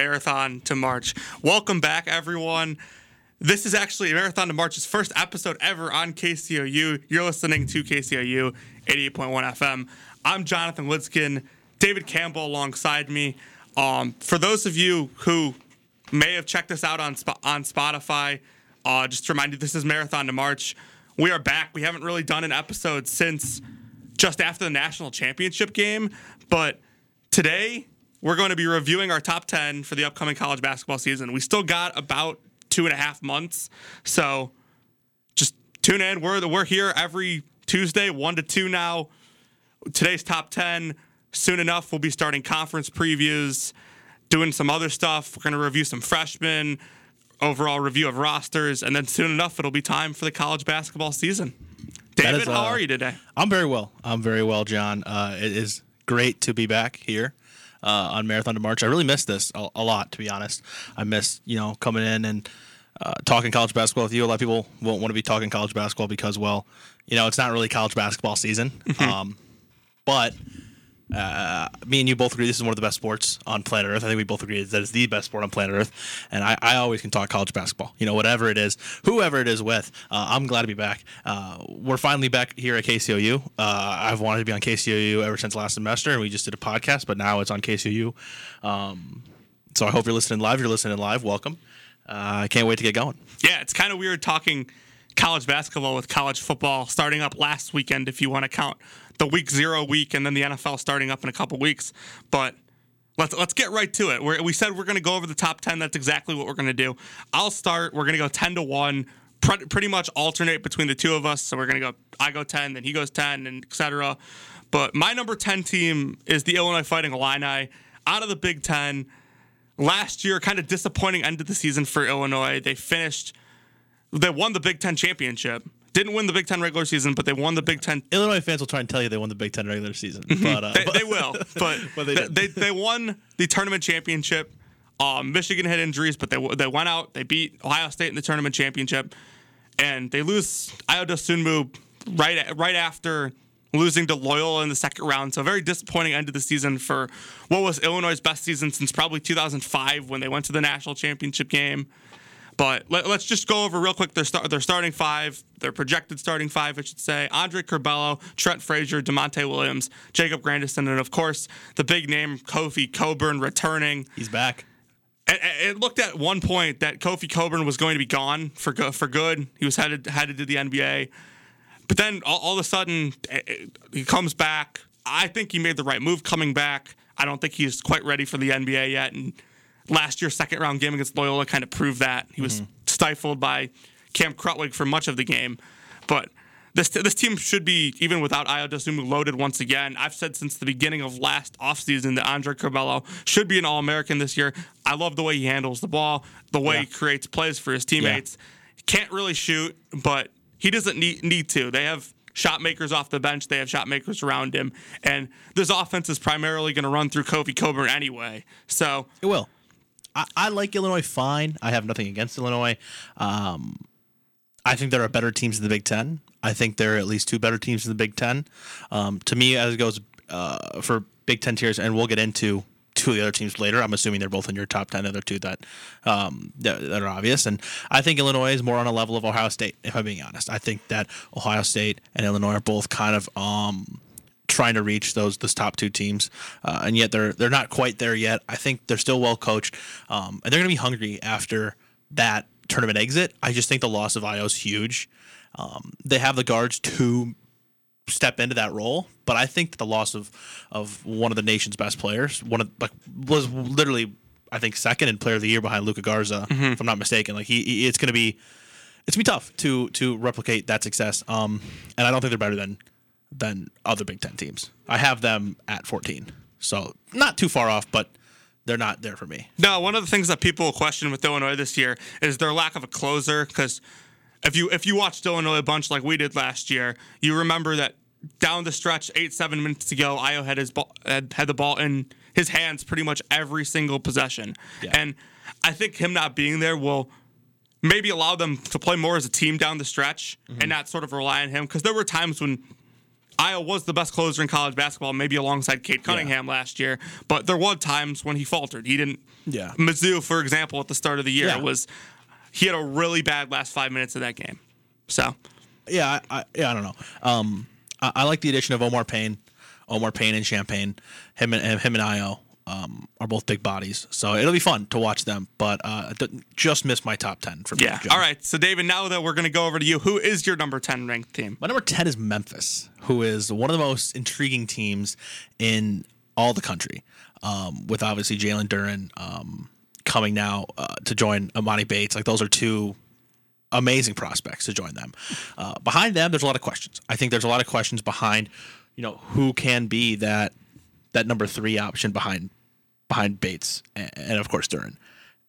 Marathon to March. Welcome back, everyone. This is actually Marathon to March's first episode ever on KCOU. You're listening to KCOU 88.1 FM. I'm Jonathan Lidskin, David Campbell alongside me. Um, for those of you who may have checked us out on on Spotify, uh, just to remind you, this is Marathon to March. We are back. We haven't really done an episode since just after the national championship game, but today we're going to be reviewing our top 10 for the upcoming college basketball season. We still got about two and a half months. So just tune in. We're, we're here every Tuesday, 1 to 2 now. Today's top 10. Soon enough, we'll be starting conference previews, doing some other stuff. We're going to review some freshmen, overall review of rosters, and then soon enough, it'll be time for the college basketball season. David, is, uh, how are you today? I'm very well. I'm very well, John. Uh, it is great to be back here uh, on Marathon to March. I really missed this a, a, lot, to be honest. I missed, you know, coming in and uh, talking college basketball with you. A lot of people won't want to be talking college basketball because, well, you know, it's not really college basketball season. um, but uh, me and you both agree this is one of the best sports on planet Earth. I think we both agree that it's the best sport on planet Earth. And I, I always can talk college basketball. You know, whatever it is, whoever it is with. Uh, I'm glad to be back. Uh, we're finally back here at KCOU. Uh, I've wanted to be on KCOU ever since last semester, and we just did a podcast, but now it's on KCOU. Um, so I hope you're listening live. You're listening live. Welcome. Uh, I can't wait to get going. Yeah, it's kind of weird talking college basketball with college football starting up last weekend, if you want to count the week zero week and then the NFL starting up in a couple weeks. But let's let's get right to it. We're, we said we're going to go over the top ten. That's exactly what we're going to do. I'll start. We're going to go ten to one. Pre- pretty much alternate between the two of us. So we're going to go. I go ten, then he goes ten, and etc. But my number ten team is the Illinois Fighting Illini out of the Big Ten. Last year, kind of disappointing end of the season for Illinois. They finished. They won the Big Ten championship didn't win the Big Ten regular season, but they won the Big Ten. Illinois fans will try and tell you they won the Big Ten regular season, but uh, they, they, will. But, but they, they, they won the tournament championship. Um, Michigan had injuries, but they they went out. They beat Ohio State in the tournament championship, and they lose Ayo Dosunmu right right after losing to Loyola in the second round. So a very disappointing end of the season for what was Illinois' best season since probably 2005 when they went to the national championship game. But let, us just go over real quick their, start, their starting five, their projected starting five, I should say. Andre Curbelo, Trent Frazier, Da'Monte Williams, Jacob Grandison, and of course, the big name Kofi Cockburn, returning. He's back. It, it looked at one point that Kofi Cockburn was going to be gone for, for good. He was headed, headed to the NBA. But then all, all of a sudden, it, he comes back. I think he made the right move coming back. I don't think he's quite ready for the NBA yet. And last year's second round game against Loyola kind of proved that. He was mm-hmm. stifled by Cam Krutwig for much of the game. But this this team should be, even without Ayo Dosunmu, loaded once again. I've said since the beginning of last offseason that Andre Curbelo should be an All American this year. I love the way he handles the ball, the way yeah. he creates plays for his teammates. Yeah. Can't really shoot, but he doesn't need, need to. They have shot makers off the bench. They have shot makers around him, and this offense is primarily going to run through Kofi Cockburn anyway. So it will. I, I, like Illinois fine. I have nothing against Illinois. Um, I think there are better teams in the Big Ten. I think there are at least two better teams in the Big Ten. Um, to me, as it goes uh, for Big Ten tiers, and we'll get into two of the other teams later. I'm assuming they're both in your top ten. The other two that, um, that, that are obvious, and I think Illinois is more on a level of Ohio State. If I'm being honest, I think that Ohio State and Illinois are both kind of um, trying to reach those those top two teams, uh, and yet they're they're not quite there yet. I think they're still well coached, um, and they're going to be hungry after that tournament exit. I just think the loss of Ayo is huge. Um, they have the guards to step into that role, but I think the loss of of one of the nation's best players, one of like was literally I think second in player of the year behind Luka Garza, mm-hmm. if I'm not mistaken. Like he, he it's going to be it's gonna be tough to to replicate that success. Um, and I don't think they're better than than other Big Ten teams. I have them at 14, so not too far off, but they're not there for me. No, one of the things that people question with Illinois this year is their lack of a closer. Because if you if you watched Illinois a bunch like we did last year, you remember that down the stretch, eight seven minutes to go, Ayo had his ball, had, had the ball in his hands pretty much every single possession, yeah. and I think him not being there will maybe allow them to play more as a team down the stretch mm-hmm. and not sort of rely on him because there were times when Ayo was the best closer in college basketball, maybe alongside Cade Cunningham last year. But there were times when he faltered. He didn't. Yeah. Mizzou, for example, at the start of the year Yeah. was he had a really bad last five minutes of that game. So Yeah, I, I yeah, I don't know. Um, I, I like the addition of Omar Payne, Omar Payne and Champaign. Him and him and Io um, are both big bodies, so it'll be fun to watch them. But uh, just missed my top ten for me. yeah. All right. So David, now that we're gonna go over to you, who is your number ten ranked team? My number 10 is Memphis, who is one of the most intriguing teams in all the country, um, with obviously Jalen Duren um, coming now uh, to join Emoni Bates. Like, those are two amazing prospects to join them. Uh, behind them, there's a lot of questions. I think there's a lot of questions behind, you know, who can be that that number three option behind behind Bates and, and of course Duren.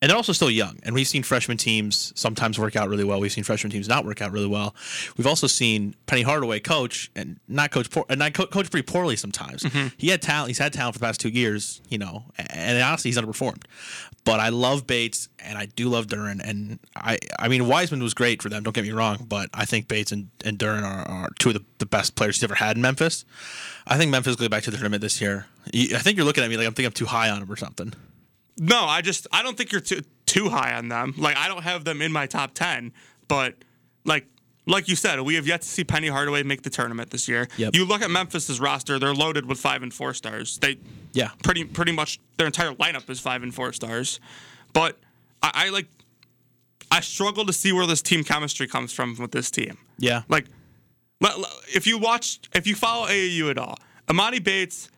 And they're also still young. And we've seen freshman teams sometimes work out really well. We've seen freshman teams not work out really well. We've also seen Penny Hardaway coach and not coach poor, and not co- coach pretty poorly sometimes. Mm-hmm. He had talent. He's had talent for the past two years, you know, and honestly, he's underperformed. But I love Bates and I do love Duren. And I, I mean, Wiseman was great for them. Don't get me wrong, but I think Bates and, and Duren are, are two of the, the best players he's ever had in Memphis. I think Memphis will go back to the tournament this year. I think you're looking at me like I'm thinking I'm too high on him or something. No, I just I don't think you're too too high on them. Like I don't have them in my top ten, but like like you said, we have yet to see Penny Hardaway make the tournament this year. Yep. You look at Memphis's roster; they're loaded with five and four stars. They Yeah. pretty pretty much their entire lineup is five and four stars. But I, I like I struggle to see where this team chemistry comes from with this team. Yeah. Like, if you watch, if you follow AAU at all, Emoni Bates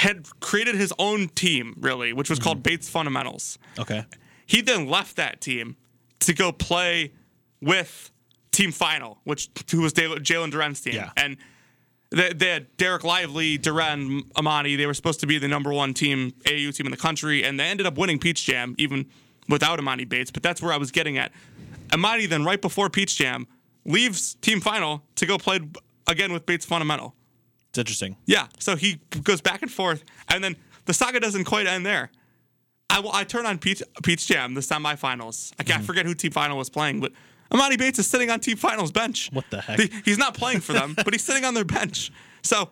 had created his own team, really, which was Mm-hmm. called Bates Fundamentals. Okay. He then left that team to go play with Team Final, which who was Jalen Duren's team, Yeah. and they, they had Dereck Lively, Duren, Emoni. They were supposed to be the number one team AAU team in the country, and they ended up winning Peach Jam even without Emoni Bates. But that's where I was getting at. Emoni then right before Peach Jam leaves Team Final to go play again with Bates Fundamental. It's interesting. Yeah, so he goes back and forth, and then the saga doesn't quite end there. I, I turn on Peach, Peach Jam, the semifinals. I Mm-hmm. can't forget who Team Final was playing, but Emoni Bates is sitting on Team Final's bench. What the heck? He- he's not playing for them, but he's sitting on their bench. So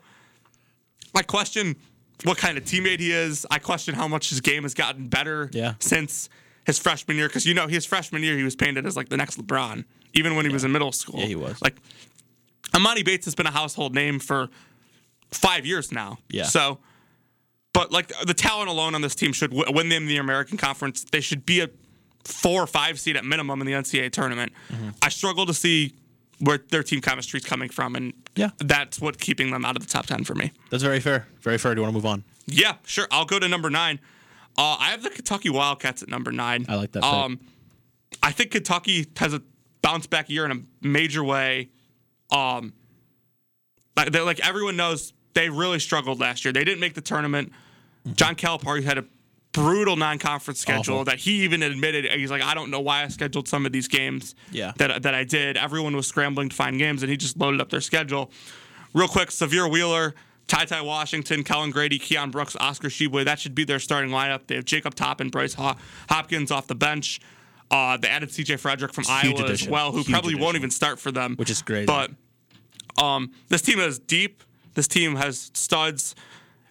I question what kind of teammate he is. I question how much his game has gotten better Yeah. since his freshman year. Because you know, his freshman year, he was painted as like the next LeBron, even when he was in middle school. Yeah, he was. Like Emoni Bates has been a household name for five years now. Yeah. So, but like the talent alone on this team should w- win them the American Conference. They should be a four or five seed at minimum in the NCAA tournament. Mm-hmm. I struggle to see where their team chemistry is coming from, and Yeah. that's what keeping them out of the top ten for me. That's very fair. Very fair. Do you want to move on? Yeah, sure. I'll go to number nine. Uh, I have the Kentucky Wildcats at number nine. I like that. Um, I think Kentucky has a bounce back year in a major way. Um, like, like everyone knows, they really struggled last year. They didn't make the tournament. John Calipari had a brutal non-conference schedule Awful. that he even admitted. He's like, I don't know why I scheduled some of these games. Yeah. That that I did. Everyone was scrambling to find games, and he just loaded up their schedule. Real quick, Sahvir Wheeler, Ty Ty Washington, Kellan Grady, Keion Brooks, Oscar Tshiebwe. That should be their starting lineup. They have Jacob Toppin, Bryce Ho- Hopkins off the bench. Uh, they added CJ Frederick from Huge Iowa addition. as well, who Huge probably won't even start for them. Which is great. But um, this team is deep. This team has studs.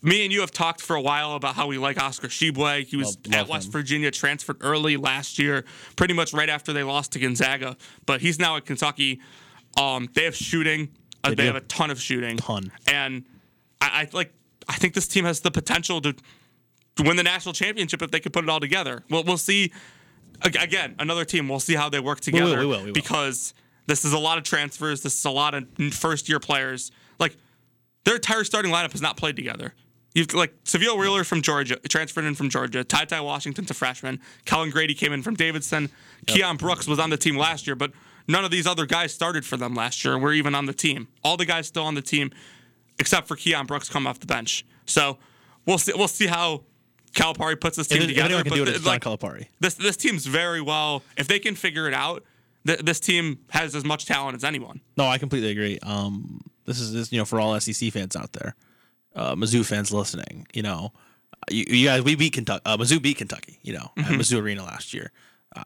Me and you have talked for a while about how we like Oscar Tshiebwe. He was Love- at West him. Virginia, transferred early last year, pretty much right after they lost to Gonzaga. But he's now at Kentucky. Um, they have shooting. Uh, They they have a ton of shooting. Ton. And I, I like. I think this team has the potential to win the national championship if they could put it all together. Well, we'll see. Again, another team. We'll see how they work will, together. we will, we will. Because this is a lot of transfers. This is a lot of first year players. Their entire starting lineup has not played together. You've like Sahvir Wheeler from Georgia, transferred in from Georgia. Ty Ty Washington's a freshman. Kellan Grady came in from Davidson. Keion Brooks was on the team last year, but none of these other guys started for them last year and were even on the team. All the guys still on the team, except for Keion Brooks, come off the bench. So we'll see. We'll see how Calipari puts this team If, together. can but do it, it's like, Calipari. this this team's very well. If they can figure it out, th- this team has as much talent as anyone. No, I completely agree. Um, this is this, you know for all SEC fans out there, uh, Mizzou fans listening. You know, you, you guys we beat Kentucky. Uh, Mizzou beat Kentucky. You know, Mm-hmm. at Mizzou Arena last year.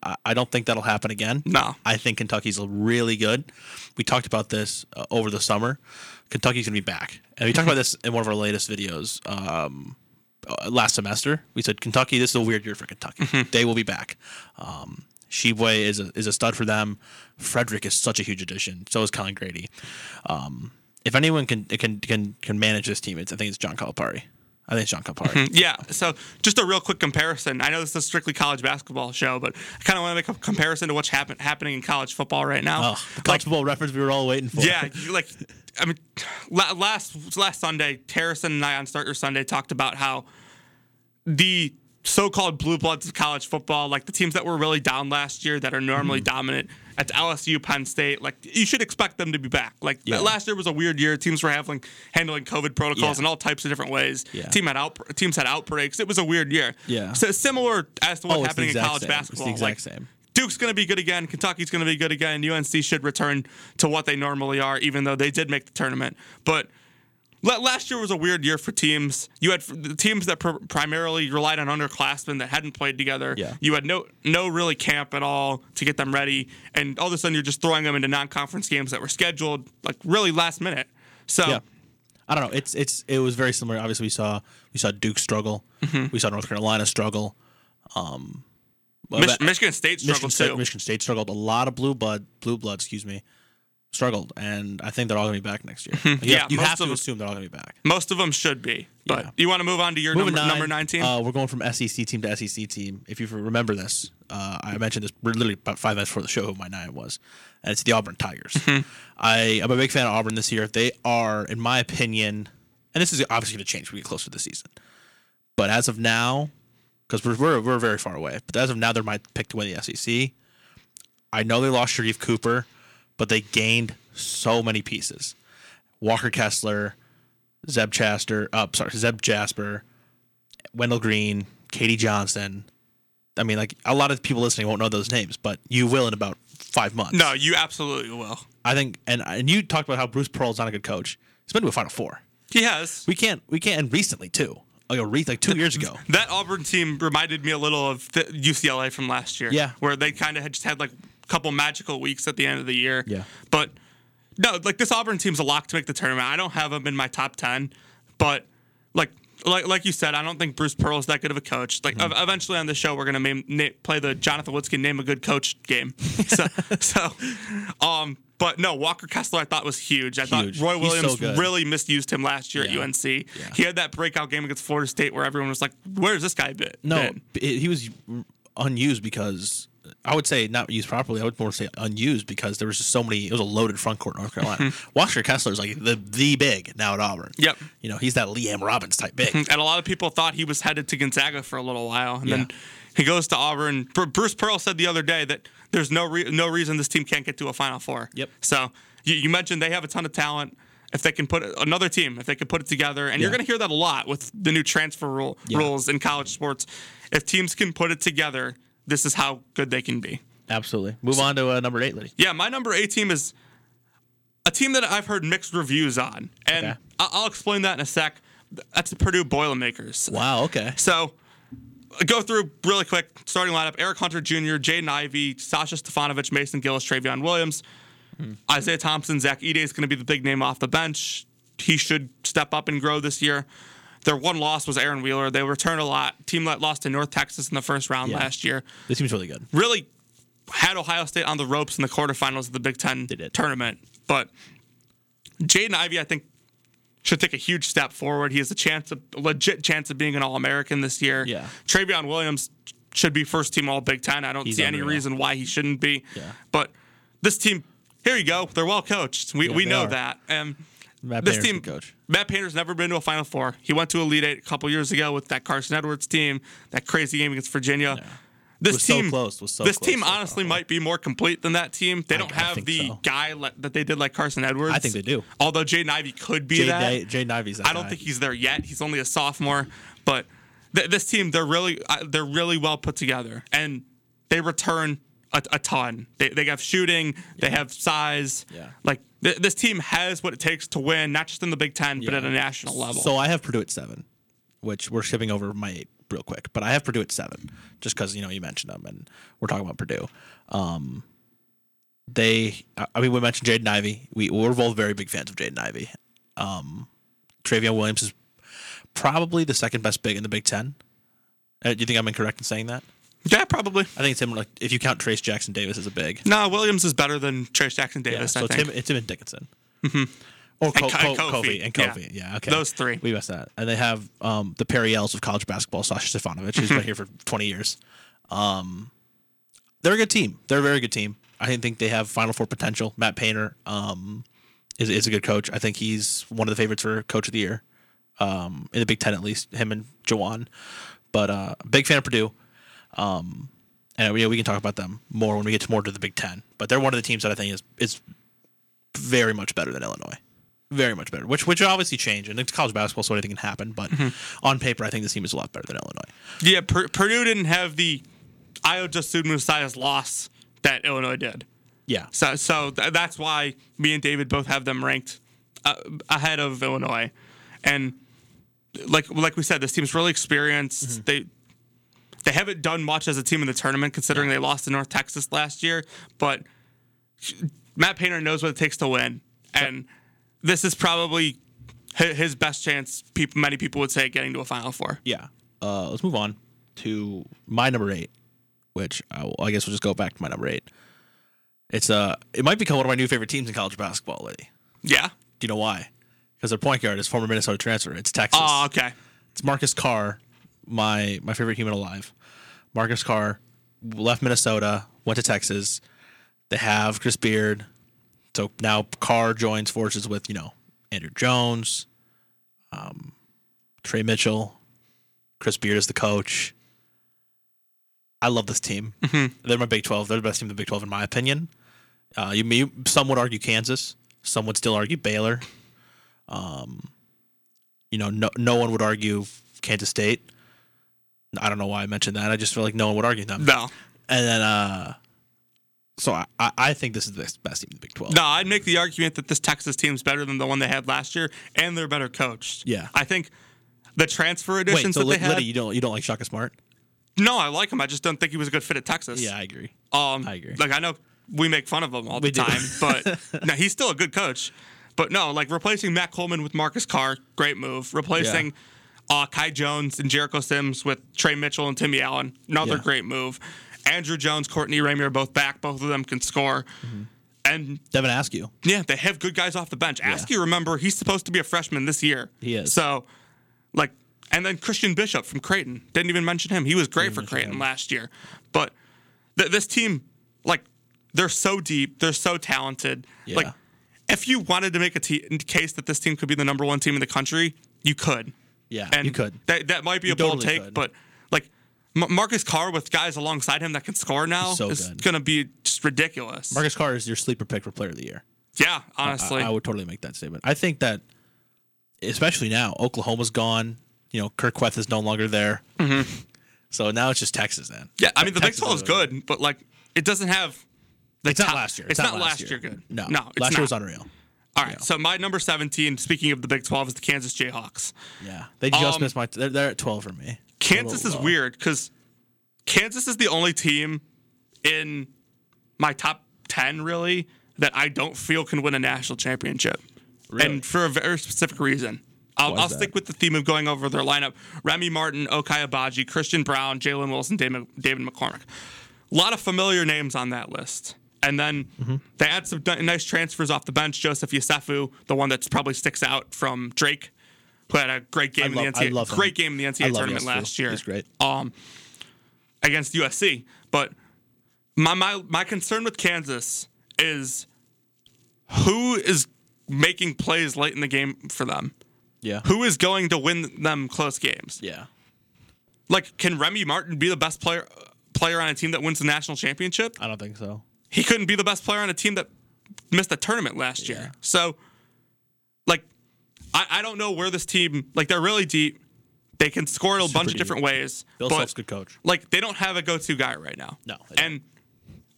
I, I don't think that'll happen again. No. I think Kentucky's really good. We talked about this uh, over the summer. Kentucky's going to be back. And we talked about this in one of our latest videos um, uh, last semester. We said, Kentucky, this is a weird year for Kentucky. They will be back. Um, Tshiebwe is a, is a stud for them. Frederick is such a huge addition. So is Kellan Grady. Um, if anyone can can can can manage this team, it's, I think it's John Calipari. I think it's John Calipari. Yeah. So just a real quick comparison. I know this is a strictly college basketball show, but I kind of want to make a comparison to what's happen- happening in college football right now. Oh, the college football reference we were all waiting for. Yeah, like I mean, la- last last Sunday, Terrison and I on Starter Sunday talked about how the so-called blue bloods of college football, like the teams that were really down last year that are normally Mm-hmm. dominant at LSU, Penn State, like you should expect them to be back. Like Yeah. last year was a weird year. Teams were having handling COVID protocols Yeah. in all types of different ways. Yeah. Team had out teams had outbreaks. It was a weird year. Yeah. So similar as to what's Oh, happening in college same. It's the basketball. exact like, same. Duke's going to be good again. Kentucky's going to be good again. UNC should return to what they normally are, even though they did make the tournament. But last year was a weird year for teams. You had the teams that pr- primarily relied on underclassmen that hadn't played together. Yeah. You had no no really camp at all to get them ready, and all of a sudden you're just throwing them into non-conference games that were scheduled like really last minute. So Yeah. I don't know. It's it's it was very similar. Obviously, we saw we saw Duke struggle. Mm-hmm. We saw North Carolina struggle. Um, Mich- Michigan State Michigan struggled State, too. Michigan State struggled. A lot of blue blood, blue blood, excuse me, struggled, and I think they're all going to be back next year. You. Yeah, you most have to them- assume they're all going to be back. Most of them should be. But Yeah. you want to move on to your Moving number, nine, number 19? Uh, we're going from SEC team to SEC team. If you remember this, uh, I mentioned this literally about five minutes before the show who my nine was, and it's the Auburn Tigers. Mm-hmm. I am a big fan of Auburn this year. They are, in my opinion, and this is obviously going to change when we get closer to the season. But as of now, because we're, we're we're very far away, but as of now, they're my pick to win the SEC. I know they lost Sharife Cooper, but they gained so many pieces. Walker Kessler, Zeb Chaster, uh, sorry, Zep Jasper, Wendell Green, K.D. Johnson. I mean, like a lot of people listening won't know those names, but you will in about five months. no, you absolutely will. I think, and and you talked about how Bruce Pearl is not a good coach. He's been to a Final Four. He has. We can't, we can't, and recently too, like a re- like two years ago. That Auburn team reminded me a little of the UCLA from last year. Yeah. Where they kind of had just had like couple magical weeks at the end of the year. Yeah. But no, like this Auburn team's a lock to make the tournament. I don't have them in my top 10, but like like like you said, I don't think Bruce Pearl is that good of a coach. Like Mm-hmm. eventually on the show, we're gonna name, na- play the Jonathan Witzke name a good coach game. so, so, um, but no, Walker Kessler I thought was huge. I Huge. thought Roy He's so Williams really misused him last year Yeah. at UNC. He had that breakout game against Florida State where everyone was like, "Where's this guy been?" No, it- he was unused because I would say not used properly. I would more say unused because there was just so many. It was a loaded front court in North Carolina. Mm-hmm. Walker Kessler is like the the big now at Auburn. Yep. You know he's that Liam Robbins type big. Mm-hmm. And a lot of people thought he was headed to Gonzaga for a little while, and then he goes to Auburn. Bruce Pearl said the other day that there's no re- no reason this team can't get to a Final Four. Yep. So you, you mentioned they have a ton of talent. If they can put it, another team, if they can put it together, and you're going to hear that a lot with the new transfer rule, Yeah. rules in college sports. If teams can put it together, this is how good they can be. Absolutely. Move on to uh, number eight, Liddy. Yeah, my number eight team is a team that I've heard mixed reviews on, and Okay. I- I'll explain that in a sec. That's the Purdue Boilermakers. Wow. Okay. So, go through really quick starting lineup: Eric Hunter Jr., Jaden Ivey, Sasha Stefanovic, Mason Gillis, Trevion Williams, Isaiah Thompson, Zach Edey is going to be the big name off the bench. He should step up and grow this year. Their one loss was Aaron Wheeler. They returned a lot. Team that lost to North Texas in the first round Yeah. last year This seems really good. really had Ohio State on the ropes in the quarterfinals of the Big Ten tournament. But Jaden Ivey, I think, should take a huge step forward. He has a chance, of, a legit chance of being an All American this year. Yeah. Trevion Williams should be first team All Big Ten. I don't He's see any reason why he shouldn't be. Yeah. But this team, here you go. They're well coached. We, Yeah, we know are. that. And Matt this Painter's team, coach. Matt Painter's never been to a Final Four. He went to Elite Eight a couple years ago with that Carson Edwards team, that crazy game against Virginia. This Was so team, close, was so this close team honestly might be more complete than that team. They don't have the so. guy le- that they did like Carson Edwards. I think they do. Although Jaden Ivey could be Jay, that. Jay Ivey's that I don't guy. think he's there yet. He's only a sophomore, but th- this team they're really uh, they're really well put together, and they return a, a ton. They they have shooting, they have size. Yeah. like th- this team has what it takes to win, not just in the Big Ten, but at a national level. So I have Purdue at seven, which we're shipping over my eight. real quick, but I have Purdue at seven, just because you know you mentioned them, and we're talking about Purdue. Um, they, I mean, we mentioned Jaden Ivey. We we're both very big fans of Jaden Ivey. Um, Trevion Williams is probably the second best big in the Big Ten. Uh, do you think I'm incorrect in saying that? Yeah, probably. I think it's him. Like if you count Trayce Jackson Davis as a big, No, Williams is better than Trayce Jackson yeah. Davis. So I it's think. him. It's him and Dickinson. Or Co- And Ko- Co- Kofi. Kofi and Yeah. Kofi. Yeah. okay. Those three. We missed that. And they have um, the Perry Ellis of college basketball, Sasha Stefanovic, who's been here for 20 years. Um, they're a good team. They're a very good team. I think they have Final Four potential. Matt Painter um, is, is a good coach. I think he's one of the favorites for Coach of the Year um, in the Big Ten, at least, him and Juwan. But uh, big fan of Purdue. Um, and we, we can talk about them more when we get to more to the Big Ten. But they're one of the teams that I think is is very much better than Illinois. Very much better, which which obviously change. And it's college basketball, so anything can happen. But on paper, I think this team is a lot better than Illinois. Yeah, Pur- Purdue didn't have the Ayo Dosunmu's loss that Illinois did. Yeah, So, so th- that's why me and David both have them ranked uh, ahead of Illinois, and like like we said, this team's really experienced. They they haven't done much as a team in the tournament, considering they lost to North Texas last year. But Matt Painter knows what it takes to win, and this is probably his best chance. People, many people would say, getting to a Final Four. yeah. Uh, let's move on to my number eight, which I, will, I guess we'll just go back to my number eight. It's uh, it might become one of my new favorite teams in college basketball, Liddy. Yeah. Do you know why? Because their point guard is former Minnesota transfer. It's Texas. Oh, okay. It's Marcus Carr, my my favorite human alive. Marcus Carr left Minnesota, went to Texas. They have Chris Beard. So now Carr joins forces with, you know, Andrew Jones, um, Tre Mitchell, Chris Beard is the coach. I love this team. They're my Big 12. They're the best team in the Big 12, in my opinion. Uh, you, you, some would argue Kansas. Some would still argue Baylor. Um, you know, no, no one would argue Kansas State. I don't know why I mentioned that. I just feel like no one would argue them. No. And then, uh, so I, I- think this is the best team in the Big 12. No, I'd make the argument that this Texas team's better than the one they had last year, and they're better coached. Yeah. I think the transfer Wait, additions so that they Liddy, had. Liddy, you don't you don't like Shaka Smart? no, I like him. I just don't think he was a good fit at Texas. Yeah, I agree. Um, I agree. Like I know we make fun of him all We the do. time, but no, he's still a good coach. But no, like replacing Matt Coleman with Marcus Carr, great move. Replacing uh, Kai Jones and Jericho Sims with Tre Mitchell and Timmy Allen, another Yeah. great move. Andrew Jones, Courtney Ramey are both back. Both of them can score. Mm-hmm. And Devin Askew. yeah, they have good guys off the bench. Askew, remember, he's supposed to be a freshman this year. He is. So, like, and then Christian Bishop from Creighton. Didn't even mention him. He was great for Creighton him. last year. But th- this team, like, they're so deep. They're so talented. Yeah. Like, if you wanted to make a te- case that this team could be the number one team in the country, you could. Yeah, And you could. That, that might be You a bold totally take, could. but like M- Marcus Carr with guys alongside him that can score now So is going to be just ridiculous. Marcus Carr is your sleeper pick for Player of the Year. yeah, I- honestly. I, would totally make that statement. I think that, especially now, Oklahoma's gone. You know, Kirk Queth is no longer there. Mm-hmm. So now it's just Texas then. Yeah, I mean the Big Texas 12 is is good, but like it doesn't have. It's not last year. It's, not, last year. good. No, no, it's last not. year was unreal. All right, so my number 17. Speaking of the Big 12, is the Kansas Jayhawks. Yeah, they just Um, missed my. They're, they're at twelve for me. Kansas is low. weird because Kansas is the only team in my top 10 really that I don't feel can win a national championship, and for a very specific reason. I'll, I'll stick with the theme of going over their lineup: Remy Martin, Ochai Agbaji, Christian Braun, Jalen Wilson, David, David McCormick. A lot of familiar names on that list. And then Mm-hmm. they had some nice transfers off the bench. Joseph Yesufu, the one that probably sticks out from Drake, who had a great game in the NCAA. him. great game in the NCAA tournament Yesufu. last year. He's great. Um, against USC. But my my my concern with Kansas is who is making plays late in the game for them. Yeah, Who is going to win them close games? yeah. Like, can Remy Martin be the best player player on a team that wins the national championship? I don't think so. He couldn't be the best player on a team that missed a tournament last Yeah. year. So, like, I, I don't know where this team like they're really deep. They can score in a bunch of different ways. Bill but Self's good coach. like they don't have a go-to guy right now. No, and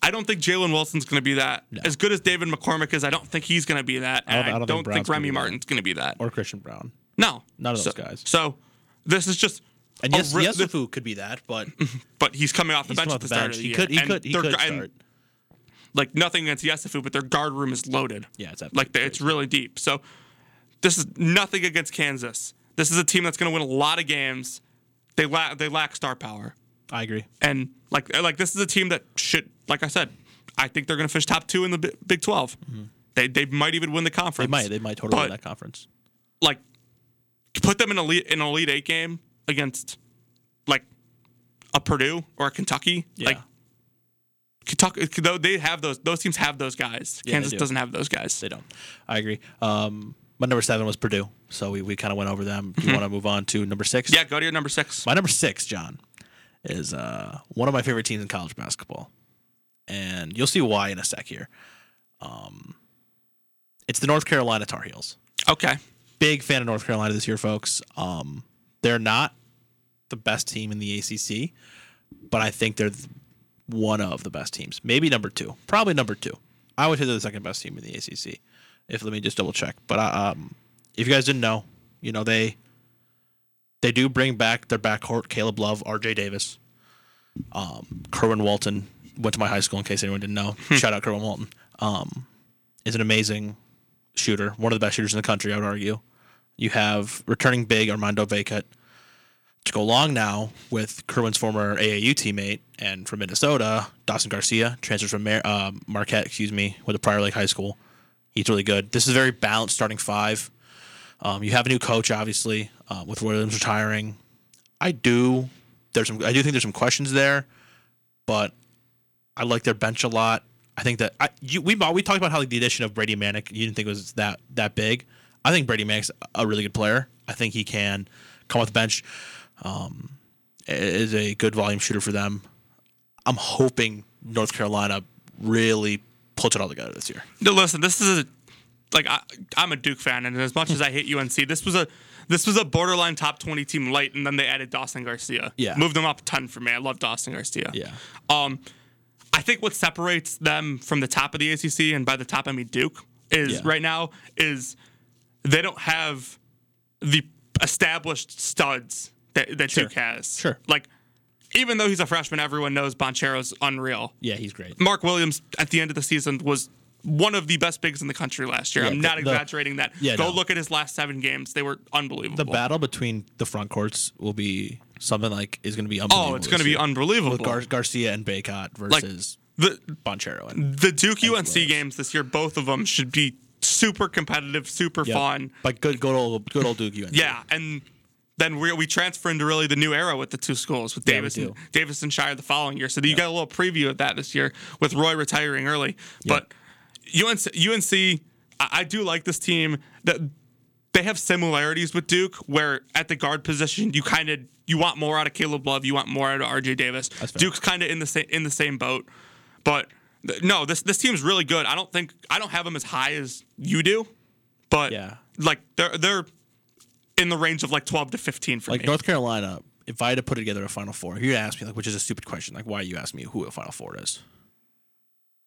I don't think Jalen Wilson's going to be that. No. As good as David McCormick is, I don't think he's going to be that. And don't- I I don't, don't think think, Braun's gonna Remy. Martin's going to be that. Or Christian Braun. no, None of so, those guys. So this is just And yes, re- Yesufu could be that, but but he's coming off the he's bench at the the start bench. of the He could, he And could, he could start. Like nothing against Yesufu, but their guard room is loaded. Yeah, it's like it's really deep. So this is nothing against Kansas. This is a team that's going to win a lot of games. They lack they lack star power, I agree. and like like this is a team that should, like I said, I think they're going to finish top two in the Bi- Big 12 mm-hmm. They they might even win the conference. They might, they might totally win that conference. like put them in elite in an elite eight game against like a Purdue or a Kentucky. Yeah. Like Kentucky, they have those those teams have those guys. they Kansas do. doesn't have those guys. They don't. I agree. Um, my number seven was Purdue, so we, we kind of went over them. Do you want to move on to number six? Yeah, go to your number six. My number six, John, is uh, one of my favorite teams in college basketball, and you'll see why in a sec here. Um, it's the North Carolina Tar Heels. Okay. Big fan of North Carolina this year, folks. Um, they're not the best team in the ACC, but I think they're th- one of the best teams. Maybe number two, probably number two. I would say they're the second best team in the ACC. If let me just double check. But uh, um, if you guys didn't know, you know they they do bring back their backcourt: Caleb Love, R.J. Davis, um, Kerwin Walton went to my high school. In case anyone didn't know, shout out Kerwin Walton. Um, is an amazing shooter, one of the best shooters in the country. I would argue. You have returning big Armando Bacot to go along now with Kerwin's former AAU teammate and from Minnesota, Dawson Garcia, transfers from Mar- uh, Marquette, excuse me, with a Prior Lake High School. He's really good. This is a very balanced starting five. Um, you have a new coach, obviously, uh, with Williams retiring. I do. There's some. I do think there's some questions there, but I like their bench a lot. I think that I, you, we we talked about how like, the addition of Brady Manek you didn't think it was that that big. I think Brady Manek's a really good player. I think he can come off the bench. Um, is a good volume shooter for them. I'm hoping North Carolina really puts it all together this year. No, listen, this is a, like I, I'm a Duke fan, and as much as I hate UNC, this was a this was a borderline top 20 team late, and then they added Dawson Garcia. Yeah. moved them up a ton for me. I love Dawson Garcia. Yeah. Um, I think what separates them from the top of the ACC, and by the top I mean Duke, is Yeah. right now is they don't have the established studs that, that Duke has. Sure. Like, even though he's a freshman, everyone knows Banchero's unreal. Yeah, he's great. Mark Williams at the end of the season was one of the best bigs in the country last year. Yeah, I'm not the- exaggerating that. yeah, Go no. look at his last seven games; they were unbelievable. The battle between the front courts will be something like is going to be oh, unbelievable. oh, it's going to be unbelievable. with Gar- Garcia and Bacot versus the Bonchero. And, the Duke UNC Williams. games this year, both of them should be super competitive, super Yep. fun. But good, good old, good old Duke UNC. Yeah, and then we we transfer into really the new era with the two schools with Yeah, Davis and. Davis and Scheyer the following year. So you got a little preview of that this year with Roy retiring early. But UNC UNC I, I do like this team that they have similarities with Duke where at the guard position you kind of you want more out of Caleb Love, you want more out of RJ Davis. Duke's kind of in the same in the same boat. But th- no, this this team's really good. I don't think I don't have them as high as you do, but Yeah. like they're they're in the range of like 12 to 15 for like me. North Carolina. If I had to put together a Final Four, you ask me like, which is a stupid question. Like, why you ask me who a Final Four is?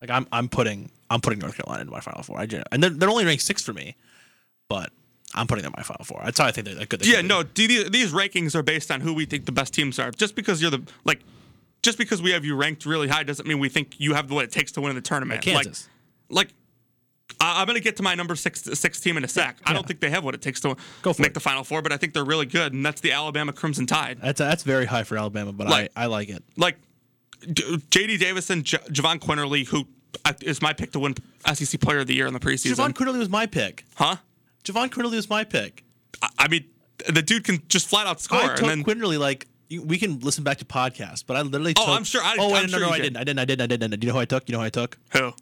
Like, I'm I'm putting I'm putting North Carolina into my Final Four. I and they're, they're only ranked sixth for me, but I'm putting them in my Final Four. That's how I think they're good. they yeah, no, these, these rankings are based on who we think the best teams are. Just because you're the like just because we have you ranked really high doesn't mean we think you have what it takes to win in the tournament. Kansas. Like like I'm going to get to my number six, six team in a sec. I don't think they have what it takes to make it. the Final Four, but I think they're really good, and that's the Alabama Crimson Tide. That's that's very high for Alabama, but Like- I, I like it. like J.D. Davison, J- Jahvon Quinerly, who uh, my pick to win SEC Player of the Year in the preseason. Jahvon Quinerly was my pick. huh? Jahvon Quinerly was my pick. I- I mean, the dude can just flat out score. I took and then, Quinerly like we can listen back to podcasts, but I literally. Oh, I'm sure I- oh, wait, I'm no, sure no, you I did. didn't. I didn't. I didn't. I didn't. Do you know who I took? You know who I took? who?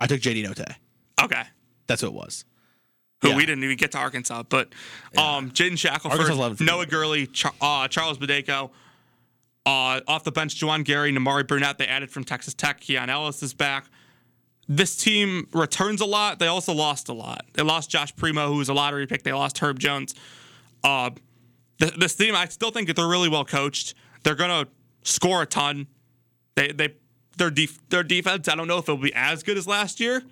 I took JD Note. Okay. That's who it was. Who Yeah. we didn't even get to Arkansas, but um, Jaden Arkansas's 11 Shackelford, Noah. Gurley, Char- uh, Charles Bediako, uh, off the bench, Juwan Gary, Nimari Burnett. They added from Texas Tech. Keon Ellis is back. This team returns a lot. They also lost a lot. They lost Josh Primo, who was a lottery pick. They lost Herb Jones. Uh, th- this team, I still think that they're really well coached. They're gonna score a ton. They they their def- their defense. I don't know if it'll be as good as last year,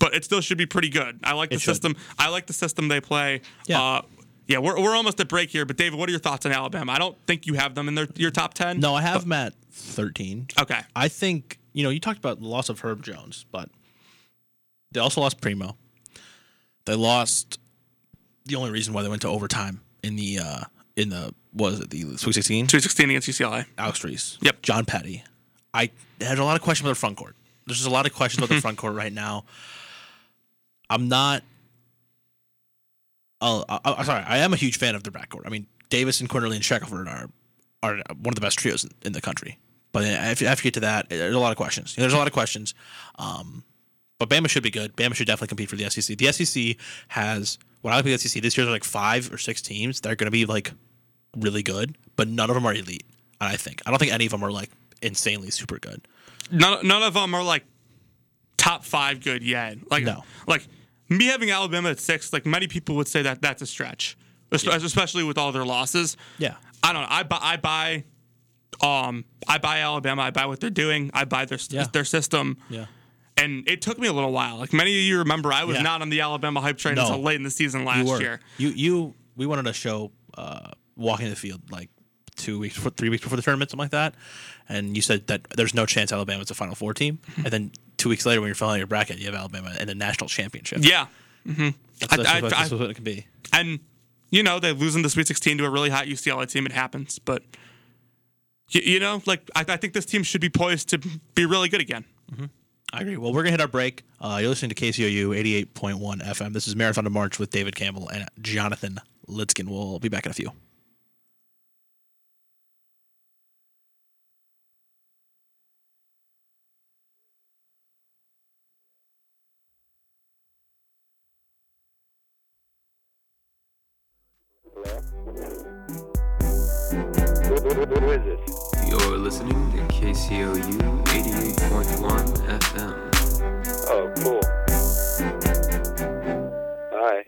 but it still should be pretty good. I like the system. I like the system they play. Yeah. Uh, Yeah, we're, we're almost at break here, but David, what are your thoughts on Alabama? I don't think you have them in their, your top 10. No, I have them at 13. Okay. I think, you know, you talked about the loss of Herb Jones, but they also lost Primo. They lost the only reason why they went to overtime in the uh in the what was it, the Sweet 16? 216 against UCLA. Alex Reese. Yep. John Petty. I had a lot of questions about the front court. There's just a lot of questions about the front court right now. I'm not. I, I'm sorry. I am a huge fan of their backcourt. I mean, Davis and Cornelius and Shackelford are are one of the best trios in, in the country. But if, if you get to that, there's a lot of questions. There's a lot of questions. Um, but Bama should be good. Bama should definitely compete for the SEC. The SEC has when I look at the SEC this year, there's like five or six teams that are going to be like really good, but none of them are elite. I think I don't think any of them are like insanely super good. None, none of them are like top five good yet. Like, No. like me having Alabama at six, like many people would say that that's a stretch, Es- especially with all their losses. Yeah. I don't know. I buy, I buy, um, I buy Alabama. I buy what they're doing. I buy their Yeah. their system. Yeah. And it took me a little while. Like many of you remember, I was Yeah. not on the Alabama hype train No. until late in the season last you year. You you we wanted to show uh, walking the field like two weeks, three weeks before the tournament, something like that. And you said that there's no chance Alabama's a Final Four team. Mm-hmm. and then two weeks later, when you're filling out your bracket, you have Alabama in the national championship. Yeah, mm-hmm. that's, that's, I- what, I- that's I- what it can be. and you know they lose in the Sweet 16 to a really hot UCLA team. It happens, but you, you know, like I, I think this team should be poised to be really good again. Mm-hmm. I agree. Well, we're gonna hit our break. Uh, you're listening to KCOU 88.1 FM. This is Marathon to March with David Campbell and Jonathan Lidskin. We'll be back in a few. Who is it? You're listening to KCOU 88.1 FM. Oh, cool. Hi.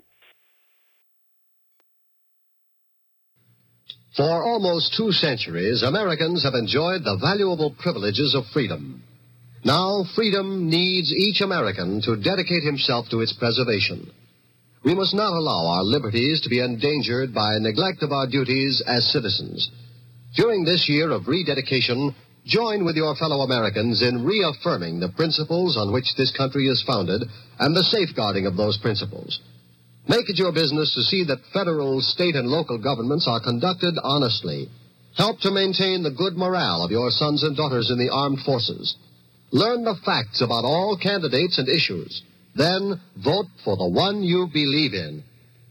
For almost two centuries, Americans have enjoyed the valuable privileges of freedom. Now, freedom needs each American to dedicate himself to its preservation. We must not allow our liberties to be endangered by neglect of our duties as citizens. During this year of rededication, join with your fellow Americans in reaffirming the principles on which this country is founded and the safeguarding of those principles. Make it your business to see that federal, state, and local governments are conducted honestly. Help to maintain the good morale of your sons and daughters in the armed forces. Learn the facts about all candidates and issues. Then vote for the one you believe in.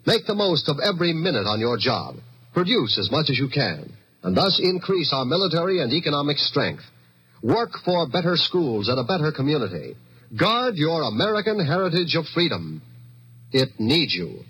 Make the most of every minute on your job. Produce as much as you can, and thus increase our military and economic strength. Work for better schools and a better community. Guard your American heritage of freedom. It needs you.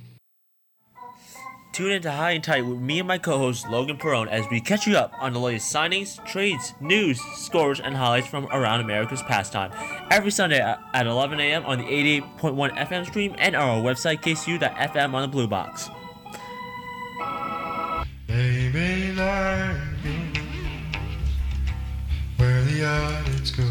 Tune into High and Tight with me and my co-host Logan Perone as we catch you up on the latest signings, trades, news, scores, and highlights from around America's pastime. Every Sunday at at 11 a.m. on the 88.1 FM stream and our website kcu.fm on the Blue Box. Where the go.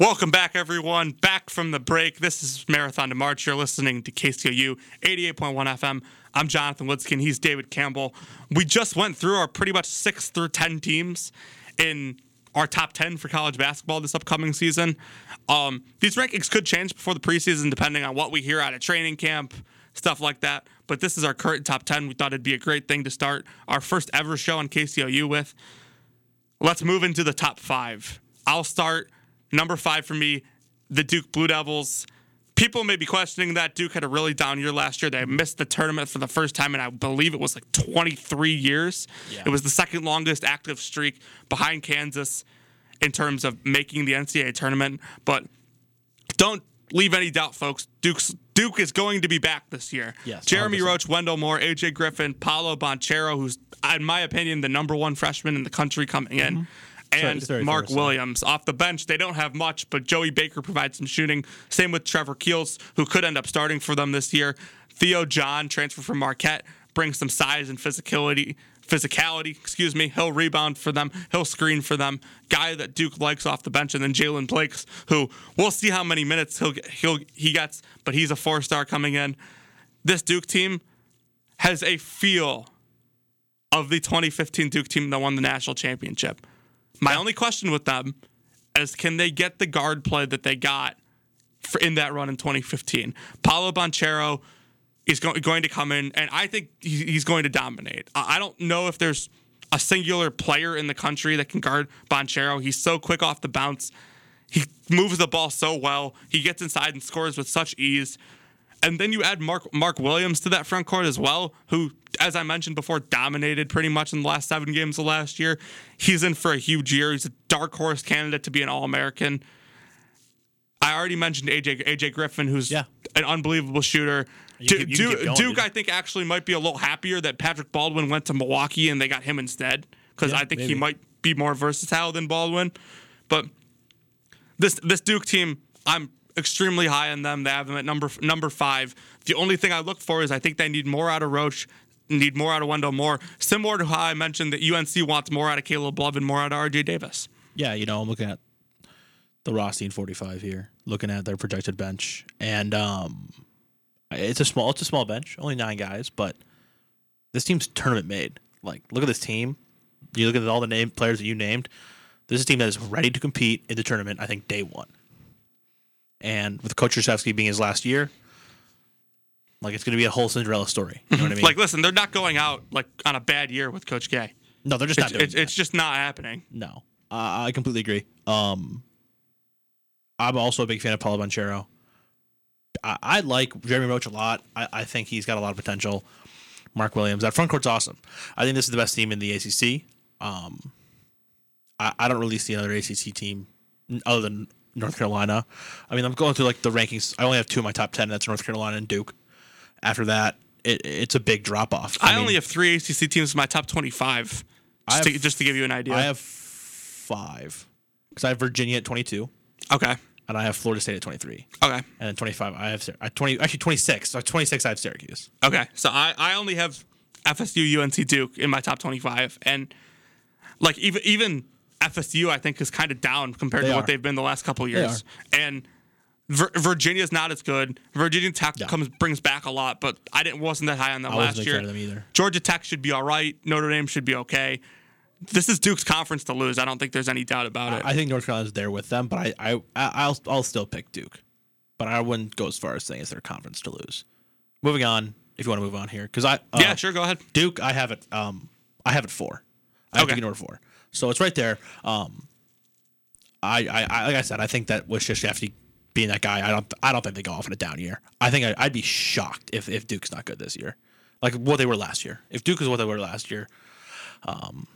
Welcome back, everyone. Back from the break. This is Marathon to March. You're listening to KCOU 88.1 FM. I'm Jonathan Woodskin. He's David Campbell. We just went through our pretty much six through 10 teams in our top 10 for college basketball this upcoming season. Um, these rankings could change before the preseason, depending on what we hear out of training camp, stuff like that. But this is our current top 10. We thought it'd be a great thing to start our first ever show on KCOU with. Let's move into the top five. I'll start. Number five for me, the Duke Blue Devils. People may be questioning that Duke had a really down year last year. They missed the tournament for the first time, and I believe it was like 23 years. It was the second longest active streak behind Kansas in terms of making the NCAA tournament. But don't leave any doubt, folks. Duke's Duke is going to be back this year. Yes, Jeremy 100%. Roach, Wendell Moore, AJ Griffin, Paolo Banchero, who's in my opinion the number one freshman in the country coming in. It's And very fair Mark say. Williams off the bench. They don't have much, but Joey Baker provides some shooting. Same with Trevor Keels, who could end up starting for them this year. Theo John, transfer from Marquette, brings some size and physicality physicality, excuse me. He'll rebound for them. He'll screen for them. Guy that Duke likes off the bench, and then Jaylen Blakes, who we'll see how many minutes he'll he'll he gets, but he's a four star coming in. This Duke team has a feel of the 2015 Duke team that won the national championship. My only question with them is can they get the guard play that they got in that run in 2015? Paolo Banchero is go- going to come in, and I think he's going to dominate. I don't know if there's a singular player in the country that can guard Banchero. He's so quick off the bounce. He moves the ball so well. He gets inside and scores with such ease. And then you add Mark Mark Williams to that front court as well, who, as I mentioned before, dominated pretty much in the last seven games of last year. He's in for a huge year. He's a dark horse candidate to be an All American. I already mentioned AJ AJ Griffin, who's Yeah. an unbelievable shooter. You Du- keep- you can Du- going, Duke. I think, actually might be a little happier that Patrick Baldwin went to Milwaukee and they got him instead because Yeah, I think he might be more versatile than Baldwin. But this this Duke team, I'm extremely high on them. They have them at number number five. The only thing I look for is I think they need more out of Roach, need more out of Wendell Moore. Similar to how I mentioned that UNC wants more out of Caleb Love and more out of RJ Davis. Yeah, you know, I'm looking at the Rothstein 45 here, looking at their projected bench, and um, it's a small, it's a small bench, only nine guys, but this team's tournament made. Like, look at this team. You look at all the name players that you named. This is a team that is ready to compete in the tournament. I think day one, and with Coach Krzyzewski being his last year, like it's going to be a whole Cinderella story. You know what I mean? Like, listen, they're not going out like on a bad year with Coach K. no, they're just not It's, doing it's, that. it's just not happening. No, uh, I completely agree. Um, I'm also a big fan of Paolo Banchero. I, I like Jeremy Roach a lot. I, I think he's got a lot of potential. Mark Williams, that front court's awesome. I think this is the best team in the ACC. Um, I, I don't really see another ACC team other than North Carolina. I mean, I'm going through like the rankings. I only have two in my top ten. That's North Carolina and Duke. After that, it, it's a big drop off. I, only have three ACC teams in my top 25. I Just, to, just to give you an idea. I have five because I have Virginia at 22 okay. and I have Florida State at 23. Okay. And then 25, I have I uh, 20, actually 26. So 26, I have Syracuse. Okay. So I, I only have FSU, UNC, Duke in my top 25. And like even even FSU, I think, is kind of down compared They to what they've been the last couple of years. And Vir- Virginia's not as good. Virginia Tech comes brings back a lot, but I didn't wasn't that high on them I last year. Georgia Tech should be all right. Notre Dame should be okay. This is Duke's conference to lose. I don't think there's any doubt about it. I think North Carolina's there with them, but I, I, I'll, I'll still pick Duke. But I wouldn't go as far as saying it's their conference to lose. Moving on, if you want to move on here, because I uh, yeah, sure. Go ahead. Duke, I have it. Um, I have it four. I have Okay. Duke at number four, so it's right there. Um, I, I, I like I said, I think that with Krzyzewski being that guy, I don't, I don't think they go off in a down year. I think I, I'd be shocked if if Duke's not good this year, like what they were last year. If Duke is what they were last year, um,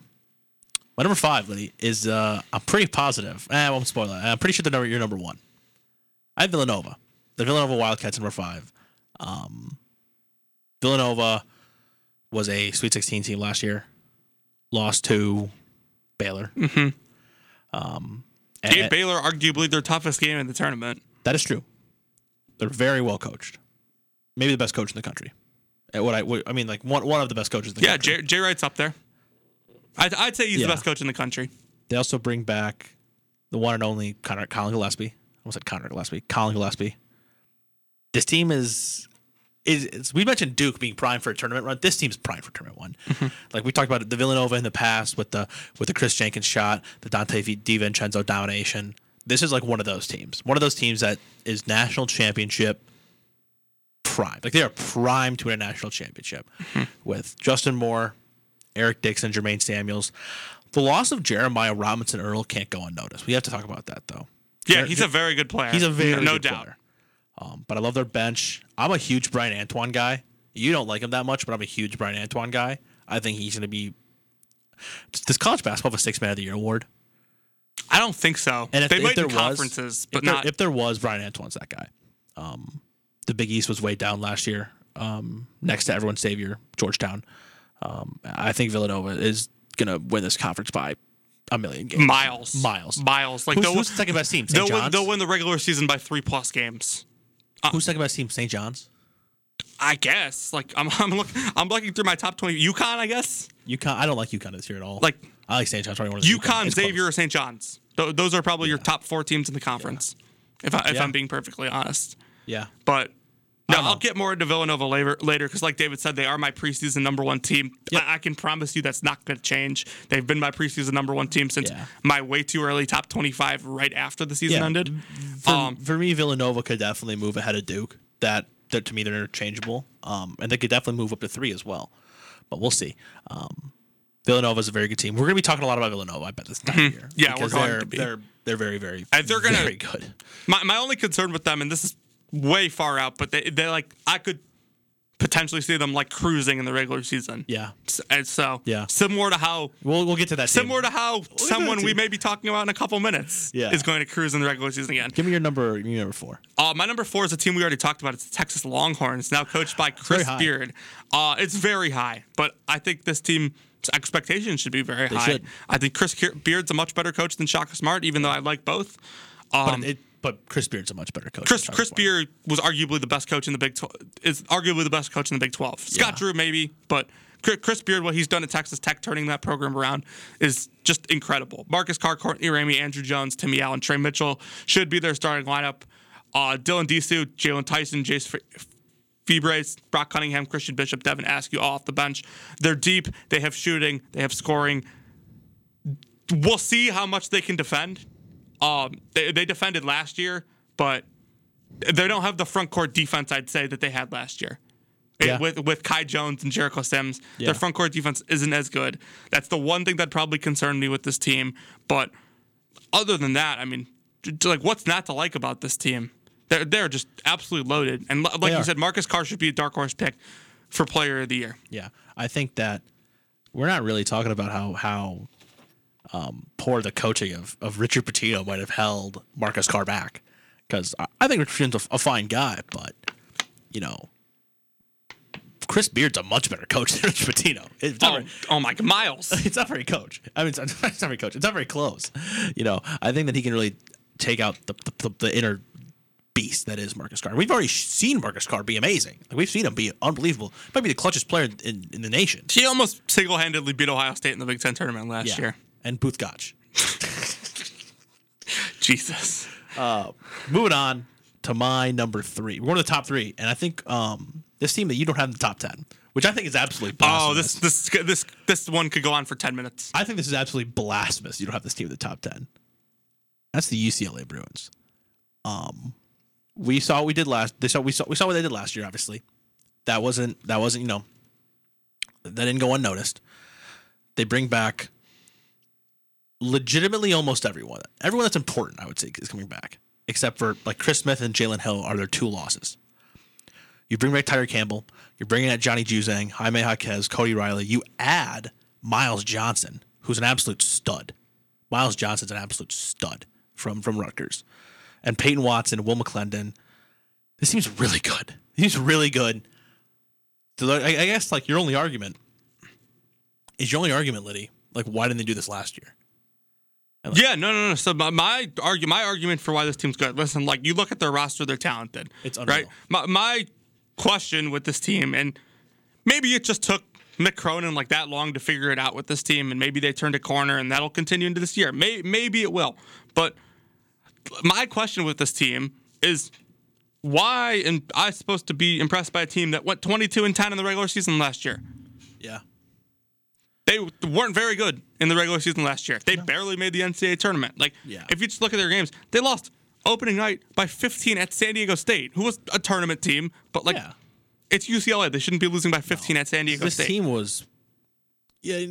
my number five, Liddy, is uh, I'm pretty positive. Eh, I won't spoil that. I'm pretty sure the number you're number one. I have Villanova, the Villanova Wildcats number five. Um, Villanova was a Sweet 16 team last year, lost to Baylor. Mm-hmm. Um, and- Gave Baylor arguably their toughest game in the tournament. That is true. They're very well coached, maybe the best coach in the country. At what I, what, I mean, like one one of the best coaches in the Yeah, country. Jay, Jay Wright's up there. I'd, I'd say he's Yeah. the best coach in the country. They also bring back the one and only Connor Colin Gillespie. I almost said Connor Gillespie. Colin Gillespie. This team is is, we mentioned Duke being primed for a tournament run. This team's primed for tournament one. Mm-hmm. Like we talked about the Villanova in the past with the with the Kris Jenkins shot, the Donte DiVincenzo domination. This is like one of those teams. One of those teams that is national championship prime. Like they are primed to win a national championship Mm-hmm. with Justin Moore, Eric Dixon, Jermaine Samuels. The loss of Jeremiah Robinson Earl can't go unnoticed. We have to talk about that though. Yeah, Jer- he's a very good player. He's a very no good doubt. player. Um, but I love their bench. I'm a huge Bryan Antoine guy. You don't like him that much, but I'm a huge Bryan Antoine guy. I think he's going to be. Does college basketball have a Six Man of the Year award? I don't think so. And if, they if might there was, conferences, but if there, not. if there was, Bryan Antoine's that guy. Um, the Big East was way down last year. Um, next to everyone's savior, Georgetown. Um, I think Villanova is going to win this conference by a million games. miles, Miles. miles. Like Who's, they'll, who's the second best team? they'll St. win, John's. they'll win the regular season by three plus games. Who's second best team? St. John's. I guess. Like I'm I'm look, I'm looking through my top twenty. UConn, I guess. UConn. I don't like UConn this year at all. Like- I like St. John's. Probably one of the UConn, It's close. Xavier, or St. John's. Th- those are probably your top four teams in the conference. If I, if Yeah. I'm being perfectly honest. Yeah. But no. I'll get more into Villanova later later because, like David said, they are my preseason number one team. Yep. I, I can promise you that's not going to change. They've been my preseason number one team since Yeah. my way too early top 25 right after the season Yeah. ended. For, Um, for me, Villanova could definitely move ahead of Duke. That, that to me, they're interchangeable. Um, and they could definitely move up to three as well. But we'll see. Um, Villanova is a very good team. We're going to be talking a lot about Villanova, I bet, this time year. Mm-hmm. Yeah, we're going they're, to be. They're, they're very, very, And they're gonna- very good. my, my only concern with them, and this is way far out, but they they like I could potentially see them like cruising in the regular season. Yeah. And so Yeah. similar to how We'll, we'll get to that. team. similar to how someone that we may be talking about in a couple minutes Yeah. is going to cruise in the regular season again. Give me your number, your number four. Uh, my number four is a team we already talked about. It's the Texas Longhorns, now coached by Chris. Beard. Uh, it's very high, but I think this team's expectations should be very high. should. I think Chris Beard's a much better coach than Shaka Smart, even though I like both. But, Um, it, but Chris Beard's a much better coach. Chris Chris Beard was arguably the best coach in the Big Twelve. Is arguably the best coach in the Big Twelve. Scott Yeah. Drew maybe, but Chris- Chris Beard, what he's done at Texas Tech, turning that program around, is just incredible. Marcus Carr, Courtney Ramey, Andrew Jones, Timmy Allen, Tre Mitchell should be their starting lineup. Uh, Dylan Disu, Jaylon Tyson, Jase F- Febres, Brock Cunningham, Christian Bishop, Devin Askew all off the bench. They're deep. They have shooting. They have scoring. We'll see how much they can defend. Um, they, they defended last year, but they don't have the front court defense I'd say that they had last year. Yeah. with with Kai Jones and Jericho Sims, Yeah. their front court defense isn't as good. That's the one thing that probably concerned me with this team. But other than that, I mean, like what's not to like about this team? They're they're just absolutely loaded. And li- like They you are. said, Marcus Carr should be a dark horse pick for Player of the Year. Yeah, I think that we're not really talking about how how um, poor the coaching of, of Richard Pitino might have held Marcus Carr back, because I, I think Richard Pitino's a, a fine guy, but you know, Chris Beard's a much better coach than Richard Pitino. It's Oh, very, oh my God, Miles. it's not very coach. I mean, it's not, it's not very coach. It's not very close. You know, I think that he can really take out the the, the, the inner beast that is Marcus Carr. We've already seen Marcus Carr be amazing. Like, we've seen him be unbelievable. Might be the clutchest player in, in the nation. He almost single handedly beat Ohio State in the Big Ten tournament last year. And Booth Gotch. Jesus. Moving on to my number three. We're going to the top three, and I think um, this team that you don't have in the top ten, which I think is absolutely Oh, this this this this one could go on for ten minutes. I think this is absolutely blasphemous. You don't have this team in the top ten. That's the UCLA Bruins. Um, we saw what we did last. They saw we saw we saw what they did last year. Obviously, that wasn't that wasn't you know that didn't go unnoticed. They bring back legitimately almost everyone. Everyone that's important, I would say, is coming back, except for like Chris Smith and Jalen Hill are their two losses. You bring back Tyger Campbell. You're bringing out Johnny Juzang, Jaime Jaquez, Cody Riley. You add Myles Johnson, who's an absolute stud. Myles Johnson's an absolute stud from from Rutgers, and Peyton Watson, and Will McClendon. This team's really good. He's really good. I, I guess like your only argument is your only argument, Liddy. Like, why didn't they do this last year? Yeah, no, no, no. So my, my argue, my argument for why this team's good. Listen, like you look at their roster, they're talented. It's unreal. right. My, my question with this team, and maybe it just took Mick Cronin like that long to figure it out with this team, and maybe they turned a corner, and that'll continue into this year. May, maybe it will, but my question with this team is why am I supposed to be impressed by a team that went 22 and 10 in the regular season last year? Yeah. they weren't very good in the regular season last year. They barely made the NCAA tournament. Like, Yeah. if you just look at their games, they lost opening night by 15 at San Diego State, who was a tournament team, but like, Yeah. it's UCLA. They shouldn't be losing by 15 at San Diego This State. team was, yeah.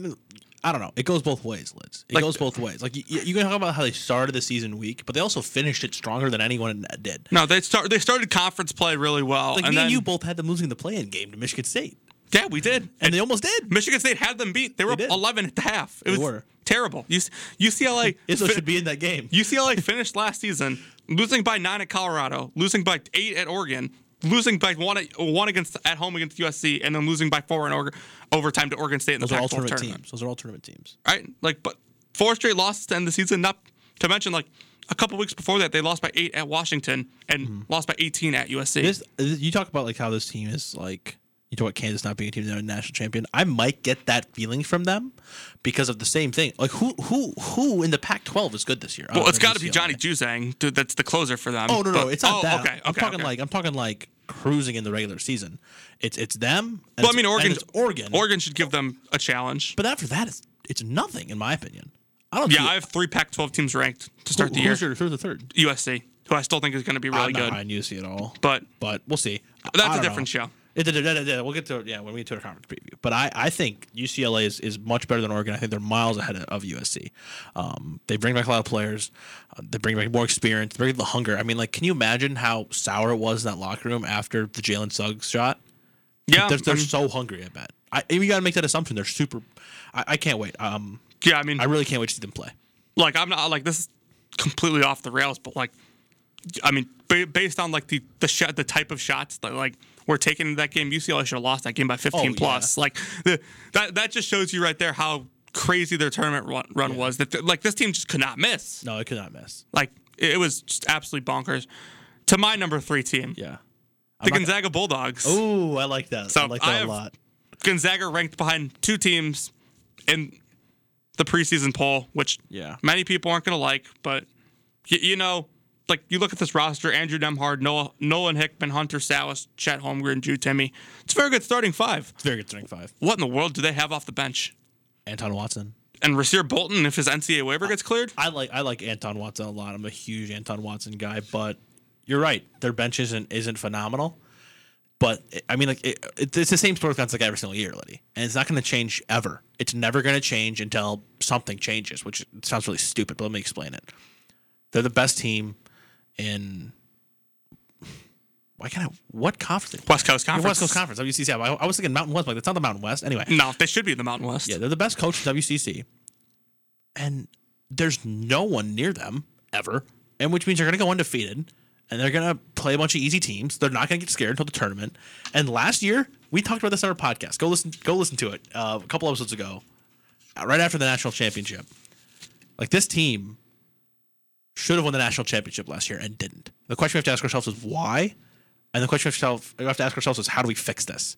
I don't know. It goes both ways, Liz. It Like- goes both ways. Like you, you can talk about how they started the season weak, but they also finished it stronger than anyone did. no, they start. They started conference play really well, Like and me then and you both had them losing the play-in game to Michigan State, yeah, we did. and they almost did. Michigan State had them beat. They were They up did. 11 at the half. It was were. terrible. UCLA Izzo should be in that game. UCLA finished last season losing by nine at Colorado, losing by eight at Oregon, losing by one at, one against at home against USC, and then losing by four in Org- overtime to Oregon State in the Those are all tournament tournament. teams. Those are all tournament teams. Right? Like, but four straight losses to end the season. Not to mention, like a couple weeks before that, they lost by eight at Washington and mm-hmm. lost by 18 at USC. This you talk about like how this team is like you talk about Kansas not being a team that are a national champion. I might get that feeling from them because of the same thing. Like who who who in the Pac-12 is good this year? well, it's got to be Johnny Juzang. Dude, that's the closer for them. Oh no no, But- it's not oh, that. Okay, okay. I'm talking okay. like I'm talking like cruising in the regular season. It's it's them. Well, I it's- mean, and Oregon. Oregon. Oregon should give them a challenge. But after that, it's it's nothing in my opinion. I don't. Yeah, I have three Pac-12 teams ranked to start who, the year. who's your who's the third? USC, who I still think is going to be really I'm not good, on UC at all. but but we'll see. that's a different know. show. We'll get to yeah when we get to a conference preview. But I, I think UCLA is, is much better than Oregon. I think they're miles ahead of, of USC. Um, they bring back a lot of players. Uh, they bring back more experience. They bring the hunger. I mean, like, can you imagine how sour it was in that locker room after the Jalen Suggs shot? Yeah, They're, they're so hungry. I bet. I you got to make that assumption. They're super. I, I can't wait. Um, yeah. I mean, I really can't wait to see them play. like I'm not like this is completely off the rails, but like, I mean, based on like the the shot, the type of shots that like were taken in that game, UCLA should have lost that game by 15 Oh, yeah. plus. Like the, that that just shows you right there how crazy their tournament run, run was. That like this team just could not miss. No, it could not miss. Like it, it was just absolutely bonkers. To my number three team, Yeah. the Gonzaga Bulldogs. Oh, I like that. So I like I that have- a lot. Gonzaga ranked behind two teams in the preseason poll, which Yeah. many people aren't going to like. But y- you know, like you look at this roster: Andrew Nembhard, Noah, Nolan Hickman, Hunter Sallis, Chet Holmgren, Drew Timme. It's a very good starting five. It's very good starting five. What in the world do they have off the bench? Anton Watson. And Rasir Bolton, if his NCAA waiver gets cleared, I like I like Anton Watson a lot. I'm a huge Anton Watson guy, but you're right. Their bench isn't isn't phenomenal. But I mean, like it, it- it's the same sport guns like every single year, Liddy, and it's not going to change ever. It's never going to change until something changes, which sounds really stupid. But let me explain it. They're the best team in. Why can't I? What conference? West Coast Conference. West Coast Conference. WCC. I, I was thinking Mountain West, but it's not the Mountain West. Anyway, no, they should be in the Mountain West. yeah, they're the best coach in WCC, and there's no one near them ever, and which means they're going to go undefeated, and they're going to play a bunch of easy teams. They're not going to get scared until the tournament. And last year, we talked about this on our podcast. Go listen, go listen to it uh, a couple episodes ago, right after the national championship. Like this team should have won the national championship last year and didn't. The question we have to ask ourselves is why, and the question we have to ask ourselves is how do we fix this?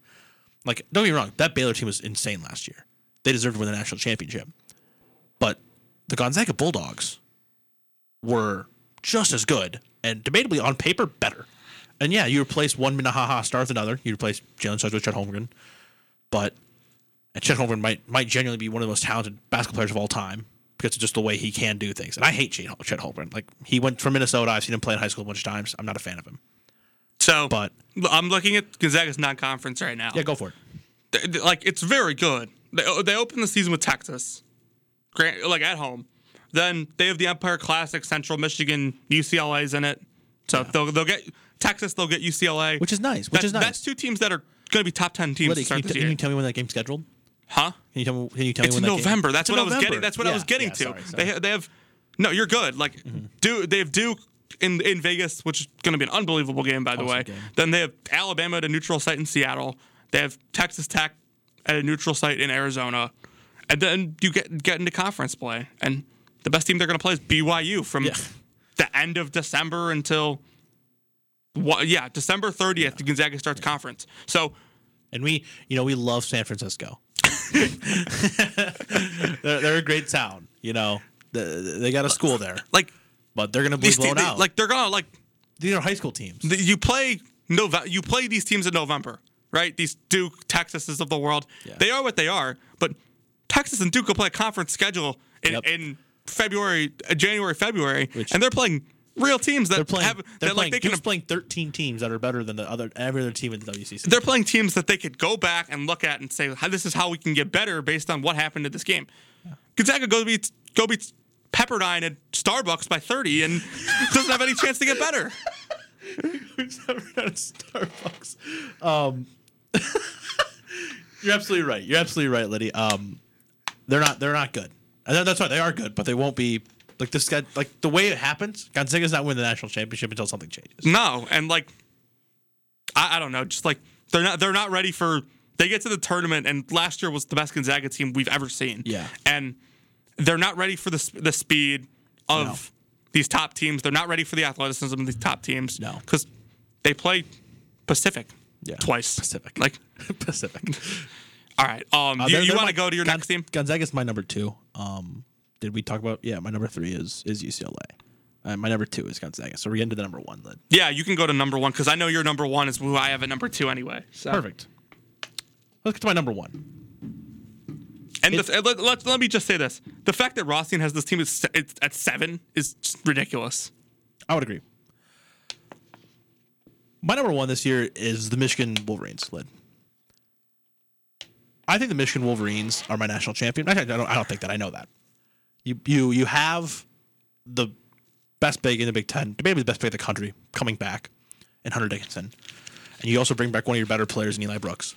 Like, don't get me wrong, that Baylor team was insane last year. They deserved to win the national championship. But the Gonzaga Bulldogs were just as good and debatably on paper better. And yeah, you replace one Minnehaha star with another. You replace Jalen Suggs with Chet Holmgren. But and Chet Holmgren might might genuinely be one of the most talented basketball players of all time because of just the way he can do things. And I hate Chet Chet Holmgren. Like he went from Minnesota. I've seen him play in high school a bunch of times. I'm not a fan of him. So, But- I'm looking at Gonzaga's non-conference right now. Yeah, go for it. like it's very good. They oh, they open the season with Texas, Grant, like at home. Then they have the Empire Classic, Central Michigan, UCLA's in it. So they'll they'll get Texas, they'll get UCLA, Which is nice. Which That- is nice. That's two teams that are going to be top ten teams to can, you start this t- year. can you tell me when that game's scheduled? Huh? Can you tell me? Can you tell It's me when that November. That's It's what I was November. getting. That's what I was getting yeah, to. sorry, sorry. Mm-hmm. They ha- they have no. You're good. Like Duke, they have Duke in in Vegas, which is going to be an unbelievable game, by the way. game. Then they have Alabama at a neutral site in Seattle. They have Texas Tech at a neutral site in Arizona, and then you get get into conference play. And the best team they're going to play is BYU from Yeah. the end of December until. What, yeah, December 30th, Gonzaga starts conference. So And we, you know, we love San Francisco. they're, they're a great town. You know, they, they got a school there, like but they're gonna be blown te- out. like they're gonna like these are high school teams. the- you play Nove- you play these teams in November, right? These Duke, Texases of the world. Yeah. They are what they are, but Texas and Duke will play a conference schedule in, Yep. in February, uh, January, February, Which- and they're playing real teams that They're playing. have they're that playing. like they can. Playing 13 teams that are better than the other every other team in the WCC. They're playing teams that they could go back and look at and say, this is how we can get better based on what happened in this game." Gonzaga go beat go beat Pepperdine at Starbucks by 30 and doesn't have any chance to get better. Who's ever at Starbucks? Um, you're absolutely right. You're absolutely right, Liddy. Um, they're not. They're not good. That's right. They are good, but they won't be like this guy. Like the way it happens, Gonzaga's not winning the national championship until something changes. No, and like I, I don't know, just like they're not they're not ready for they get to the tournament and last year was the best Gonzaga team we've ever seen. Yeah. And they're not ready for the the speed of these top teams. They're not ready for the athleticism of these top teams. No. because they play Pacific Yeah. twice. Pacific. Like, Pacific. all right. Um, Uh, you, you want to go to your Gon- next team? Gonzaga's my number two. Um, did we talk about? Yeah, my number three is is UCLA. Uh, my number two is Gonzaga. So we're getting to the number one then. Yeah, you can go to number one because I know your number one is who I have at number two anyway. So. Perfect. Let's get to my number one. And the, let, let, let me just say this: the fact that Rothstein has this team is it's at seven is ridiculous. I would agree. My number one this year is the Michigan Wolverines. Lid. I think the Michigan Wolverines are my national champion. I don't, I don't think that. I know that. You you you have the best big in the Big Ten, maybe the best big in the country, coming back, in Hunter Dickinson, and you also bring back one of your better players in Eli Brooks,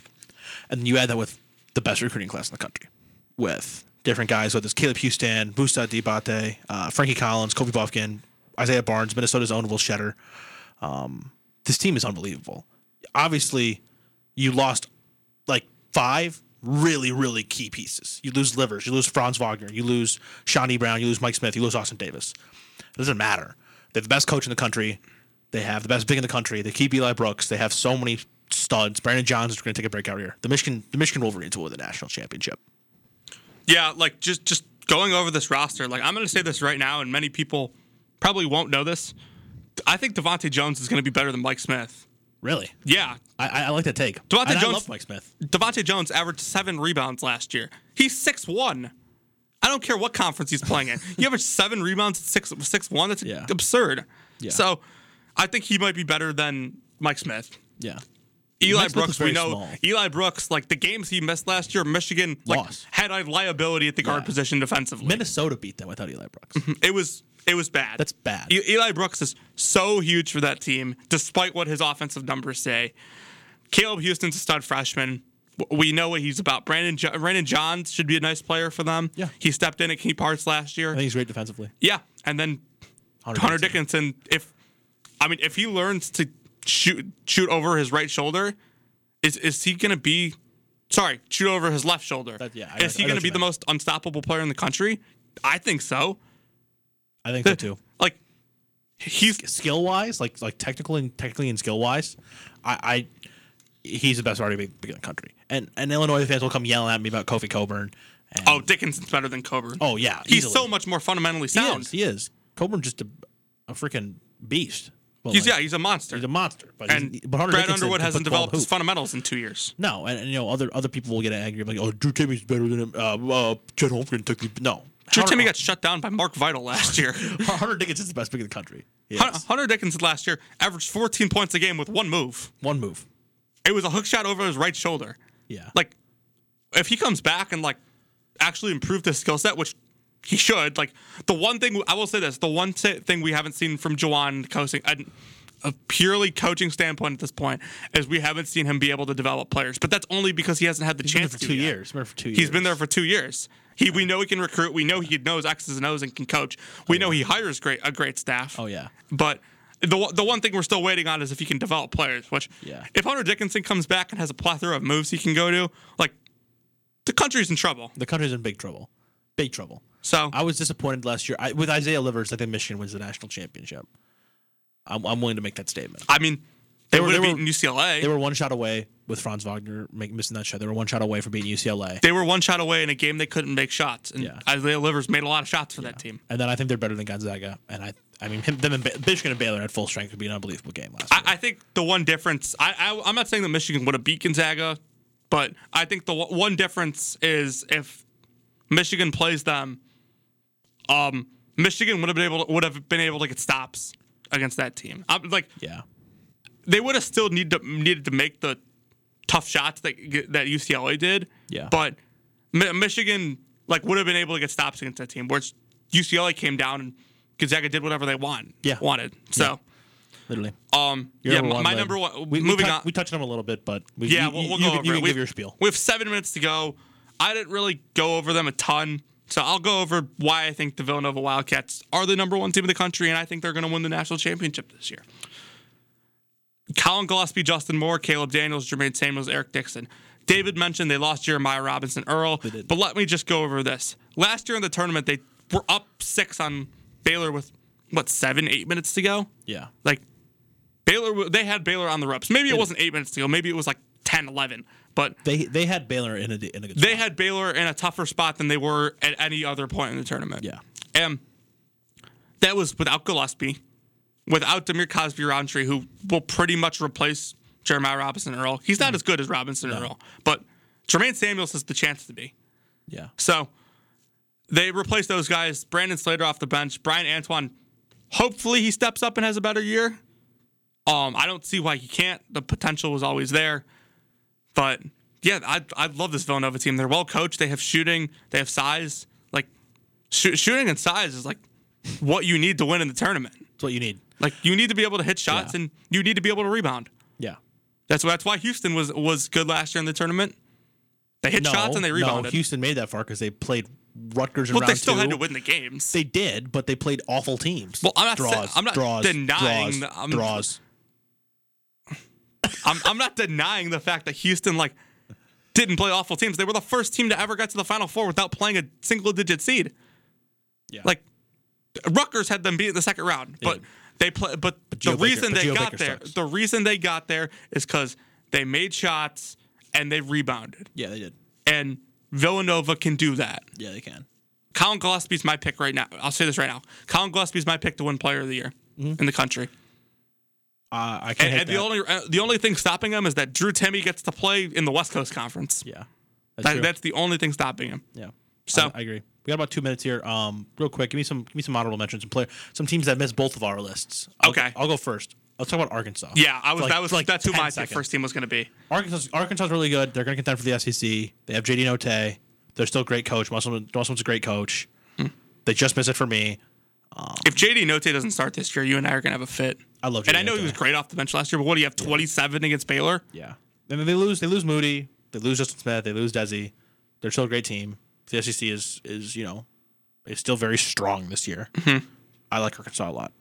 and you add that with the best recruiting class in the country, with different guys, whether it's Caleb Houston, Moussa Diabate, uh, Frankie Collins, Kobe Bufkin, Isaiah Barnes, Minnesota's own Will Tschetter. Um, this team is unbelievable. Obviously, you lost like five really, really key pieces. You lose Livers, you lose Franz Wagner, you lose Chaundee Brown, you lose Mike Smith, you lose Austin Davis. It doesn't matter. They have the best coach in the country. They have the best big in the country. They keep Eli Brooks. They have so many studs. Brandon Johns is going to take a break out here. The Michigan, the Michigan Wolverines will win the national championship. Yeah, like just just going over this roster, like I'm going to say this right now, and many people probably won't know this. I think DeVante' Jones is going to be better than Mike Smith. Really, Yeah, I, I like that take. DeVante' And I Jones- love Mike Smith. DeVante' Jones averaged seven rebounds last year. He's six one. I don't care what conference he's playing in. You average seven rebounds, at six six one. That's Yeah. absurd. Yeah. So, I think he might be better than Mike Smith. Yeah, Eli Brooks, we know small. Eli Brooks, like the games he missed last year, Michigan like Lost. had a liability at the guard Yeah. position defensively. Minnesota beat them without Eli Brooks. Mm-hmm. It was it was bad. That's bad. E- Eli Brooks is so huge for that team, despite what his offensive numbers say. Caleb Houston's a stud freshman. We know what he's about. Brandon jo- Brandon Johns should be a nice player for them. Yeah. he stepped in at key parts last year. I think he's great defensively. Yeah, and then Hunter Dickinson. If I mean, if he learns to shoot shoot over his right shoulder, is is he going to be? Sorry, shoot over his left shoulder. That- yeah, know- is he going to be you the most unstoppable player in the country? I think so. I think so too. Like he's Skill wise, like like technical and technically and skill wise, I, I he's the best big in the country. And and Illinois fans will come yelling at me about Kofi Cockburn. And, oh Dickinson's better than Cockburn. oh yeah, he's easily. so much more fundamentally He sound. is. He is. Cockburn's just a, a freaking beast. Well, He's like, yeah, he's a monster. he's a monster. But and but Hunter Brad Dickinson Underwood hasn't put the ball in developed his fundamentals in two years. No, and, and, you know other other people will get angry like, oh, Drew Timme's better than him. Uh, uh, Chet Holmgren took the no. Drew Hunter- Timme got shut down by Mark Vital last year. Hunter Dickinson's the best pick in the country. Hunter Dickinson last year averaged 14 points a game with one move. One move. It was a hook shot over his right shoulder. Yeah. Like, if he comes back and like actually improved his skill set, which he should, like the one thing I will say this: the one t- thing we haven't seen from Juwan coaching, a, a purely coaching standpoint at this point, is we haven't seen him be able to develop players. But that's only because he hasn't had the He's chance for to two yet. years. He's been there for two years. He's been there for two years. He, we know he can recruit. We know he knows X's and O's and can coach. We oh, know he hires great a great staff. Oh yeah. But the one- the one thing we're still waiting on is if he can develop players. Which, Yeah. if Hunter Dickinson comes back and has a plethora of moves he can go to, like the country's in trouble. The country's in big trouble. Big trouble. So I was disappointed last year I, with Isaiah Livers. I think Michigan wins the national championship. I'm, I'm willing to make that statement. I mean, they, They were- would have they were- beaten UCLA. They were one shot away with Franz Wagner make, missing that shot. They were one shot away from beating UCLA. They were one shot away in a game they couldn't make shots, and Yeah. Isaiah Livers made a lot of shots for that team. And then I think they're better than Gonzaga. And I, I mean, him, them and ba- Michigan and Baylor at full strength would be an unbelievable game last year. I, I think the one difference, I, I, I'm not saying that Michigan would have beat Gonzaga, but I think the one difference is if Michigan plays them, um, Michigan would have been able to, would have been able to get stops against that team. I'm, like yeah. they would have still need to needed to make the tough shots that that UCLA did. Yeah. But Mi- Michigan like would have been able to get stops against that team, whereas UCLA came down and Gonzaga did whatever they want. Yeah. wanted. So. Literally. Um, yeah, number my, number one. We, we moving on. We touched on a little bit, but we, yeah, you, we'll, we'll you, go you, over you can give your spiel. We have seven minutes to go. I didn't really go over them a ton, so I'll go over why I think the Villanova Wildcats are the number one team in the country, and I think they're going to win the national championship this year. Colin Gillespie, Justin Moore, Caleb Daniels, Jermaine Samuels, Eric Dixon. David mentioned they lost Jeremiah Robinson Earl, but let me just go over this. Last year in the tournament, they were up six on Baylor with what seven, eight minutes to go. Yeah. Like Baylor, they had Baylor on the ropes. Maybe it wasn't eight minutes to go. Maybe it was like 10, 11. But They they had Baylor in a in a good they spot. had Baylor in a tougher spot than they were at any other point in the tournament. Yeah. And that was without Gillespie, without Dhamir Cosby Roundtree, who will pretty much replace Jeremiah Robinson Earl. He's not as good as Robinson Earl, but Jermaine Samuels has the chance to be. Yeah. So they replaced those guys. Brandon Slater off the bench. Bryan Antoine, hopefully he steps up and has a better year. Um, I don't see why he can't. The potential was always there. But yeah, I I love this Villanova team. They're well coached. They have shooting. They have size. Like sh- shooting and size is like what you need to win in the tournament. That's what you need. Like you need to be able to hit shots Yeah. and you need to be able to rebound. Yeah. That's that's why Houston was was good last year in the tournament. They hit shots and they rebounded. No. Houston made that far because they played Rutgers in but round they still two. had to win the games. They did, but they played awful teams. Well, I'm not saying- draws, I'm not draws, denying draws, I'm- draws. I'm, I'm not denying the fact that Houston like didn't play awful teams. They were the first team to ever get to the Final Four without playing a single digit seed. Yeah. Like Rutgers had them beat in the second round, but did. they play. But, the Baker- reason but they got Baker there, sucks. the reason they got there is because they made shots and they rebounded. yeah, they did. And Villanova can do that. Yeah, they can. Colin Gillespie's my pick right now. I'll say this right now. Colin Gillespie's my pick to win Player of the Year Mm-hmm. in the country. Uh, I can't. And, and the only uh, the only thing stopping him is that Drew Timme gets to play in the West Coast Conference. yeah, that's That- that's the only thing stopping him. yeah. So- I, I agree. We got about two minutes here. Um, real quick, give me some give me some honorable mentions. Some player, some teams that missed both of our lists. I'll, Okay. I'll go first. Let's talk about Arkansas. Yeah, I was. Like- that was. like that's who my seconds. first team was going to be. Arkansas Arkansas's really good. They're going to contend for the SEC. They have JD Notae. They're still a great coach. Musselman, Musselman's a great coach. Hmm. They just missed it for me. If JD Notae doesn't start this year, you and I are going to have a fit. I love And I know he was great off the bench last year, but what do you have? Twenty-seven against Baylor. Yeah. And then they lose. They lose Moody. They lose Justin Smith. They lose Desi. They're still a great team. The SEC is is you know is still very strong this year. Mm-hmm. I like Arkansas a lot.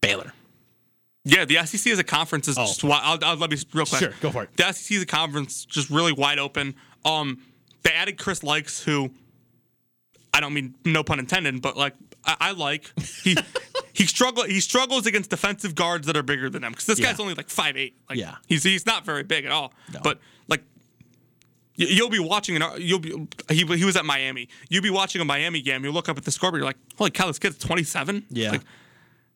Baylor. Yeah, the SEC as a conference is just. wi- I'll, I'll let me real quick. Oh. Sure, go for it. The SEC as a conference just really wide open. Um, they added Chris Lykes, who I don't mean no pun intended, but like I, I like he he struggle he struggles against defensive guards that are bigger than him because this Yeah. guy's only like five eight. Like, Yeah. he's he's not very big at all. No. But like you'll be watching an you'll be he, he was at Miami. You'll be watching a Miami game. You look up at the scoreboard. You're like, holy cow, this kid's 27. Yeah. Like,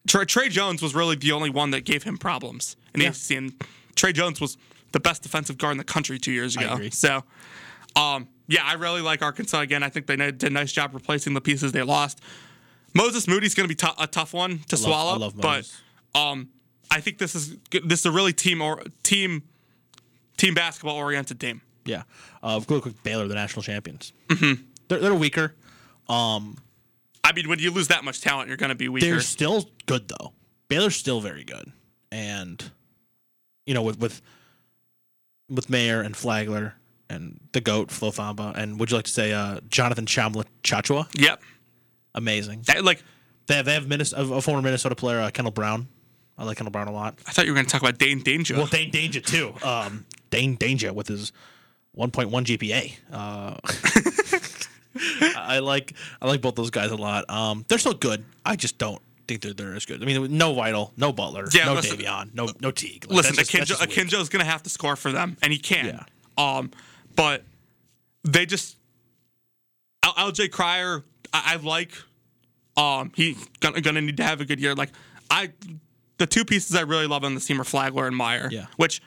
Trey, Tre Jones was really the only one that gave him problems in the Yeah. ACC, and Tre Jones was the best defensive guard in the country two years ago. So, um, yeah, I really like Arkansas again. I think they did a nice job replacing the pieces they lost. Moses Moody's going to be tou- a tough one to love- swallow, I love but um, I think this is this is a really team or team team basketball oriented team. Yeah. Uh, real quick, Baylor, the national champions. Mm-hmm. They're they're weaker. I mean, when you lose that much talent, you're going to be weaker. They're still good though. Baylor's still very good, and you know with with with Mayer and Flagler and the goat Flo Thamba and would you like to say uh, Jonathan Tchamwa Tchatchoua? Yep. Amazing. That, like They have they have Minnesota, a former Minnesota player, uh, Kendall Brown. I like Kendall Brown a lot. I thought you were going to talk about Dain Dainja. Well, Dain Dainja too. Um, Dain Dainja with his 1.1 GPA. Uh, I like I like both those guys a lot. Um, they're still good. I just don't think they're, they're as good. I mean, no Vital, no Butler, Yeah, no listen- Davion, no no Teague. Like, Listen, just- Akinjo. Akinjo's going to have to score for them, and he can. Yeah. Um, but they just L- LJ Cryer, I, I like. Um, he gonna, gonna need to have a good year. Like I, the two pieces I really love on this team are Flagler and Mayer. Yeah. Which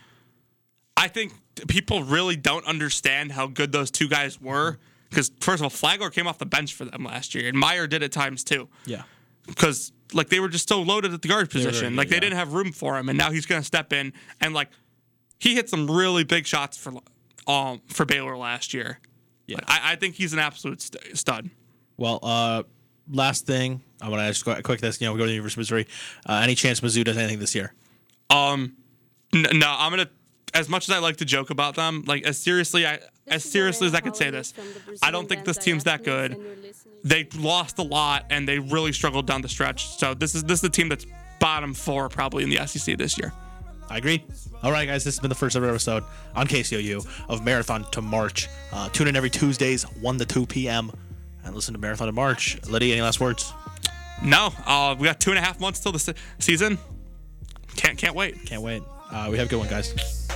I think people really don't understand how good those two guys were. Because first of all, Flagler came off the bench for them last year, and Mayer did at times too Yeah, because like they were just so loaded at the guard were position. good, like they yeah. didn't have room for him, and now he's to step in and like he hit some really big shots for um for Baylor last year. Yeah. Like, I, I think he's an absolute st- stud. Well, uh, last thing I want to ask quick, quick this. You know, we go to the University of Missouri. Uh, any chance Mizzou does anything this year? Um, n- no, I'm gonna. As much as I like to joke about them, like as seriously, I as seriously as I could say this, I don't think this team's that good. They lost a lot and they really struggled down the stretch. So this is this is the team that's bottom four probably in the SEC this year. I agree. All right, guys, this has been the first ever episode on KCOU of Marathon to March. Uh, tune in every Tuesdays, 1 to 2 p.m. and listen to Marathon to March. Liddy, any last words? No, uh, we got two and a half months till the se- season. Can't can't wait. Can't wait. Uh, we have a good one, guys.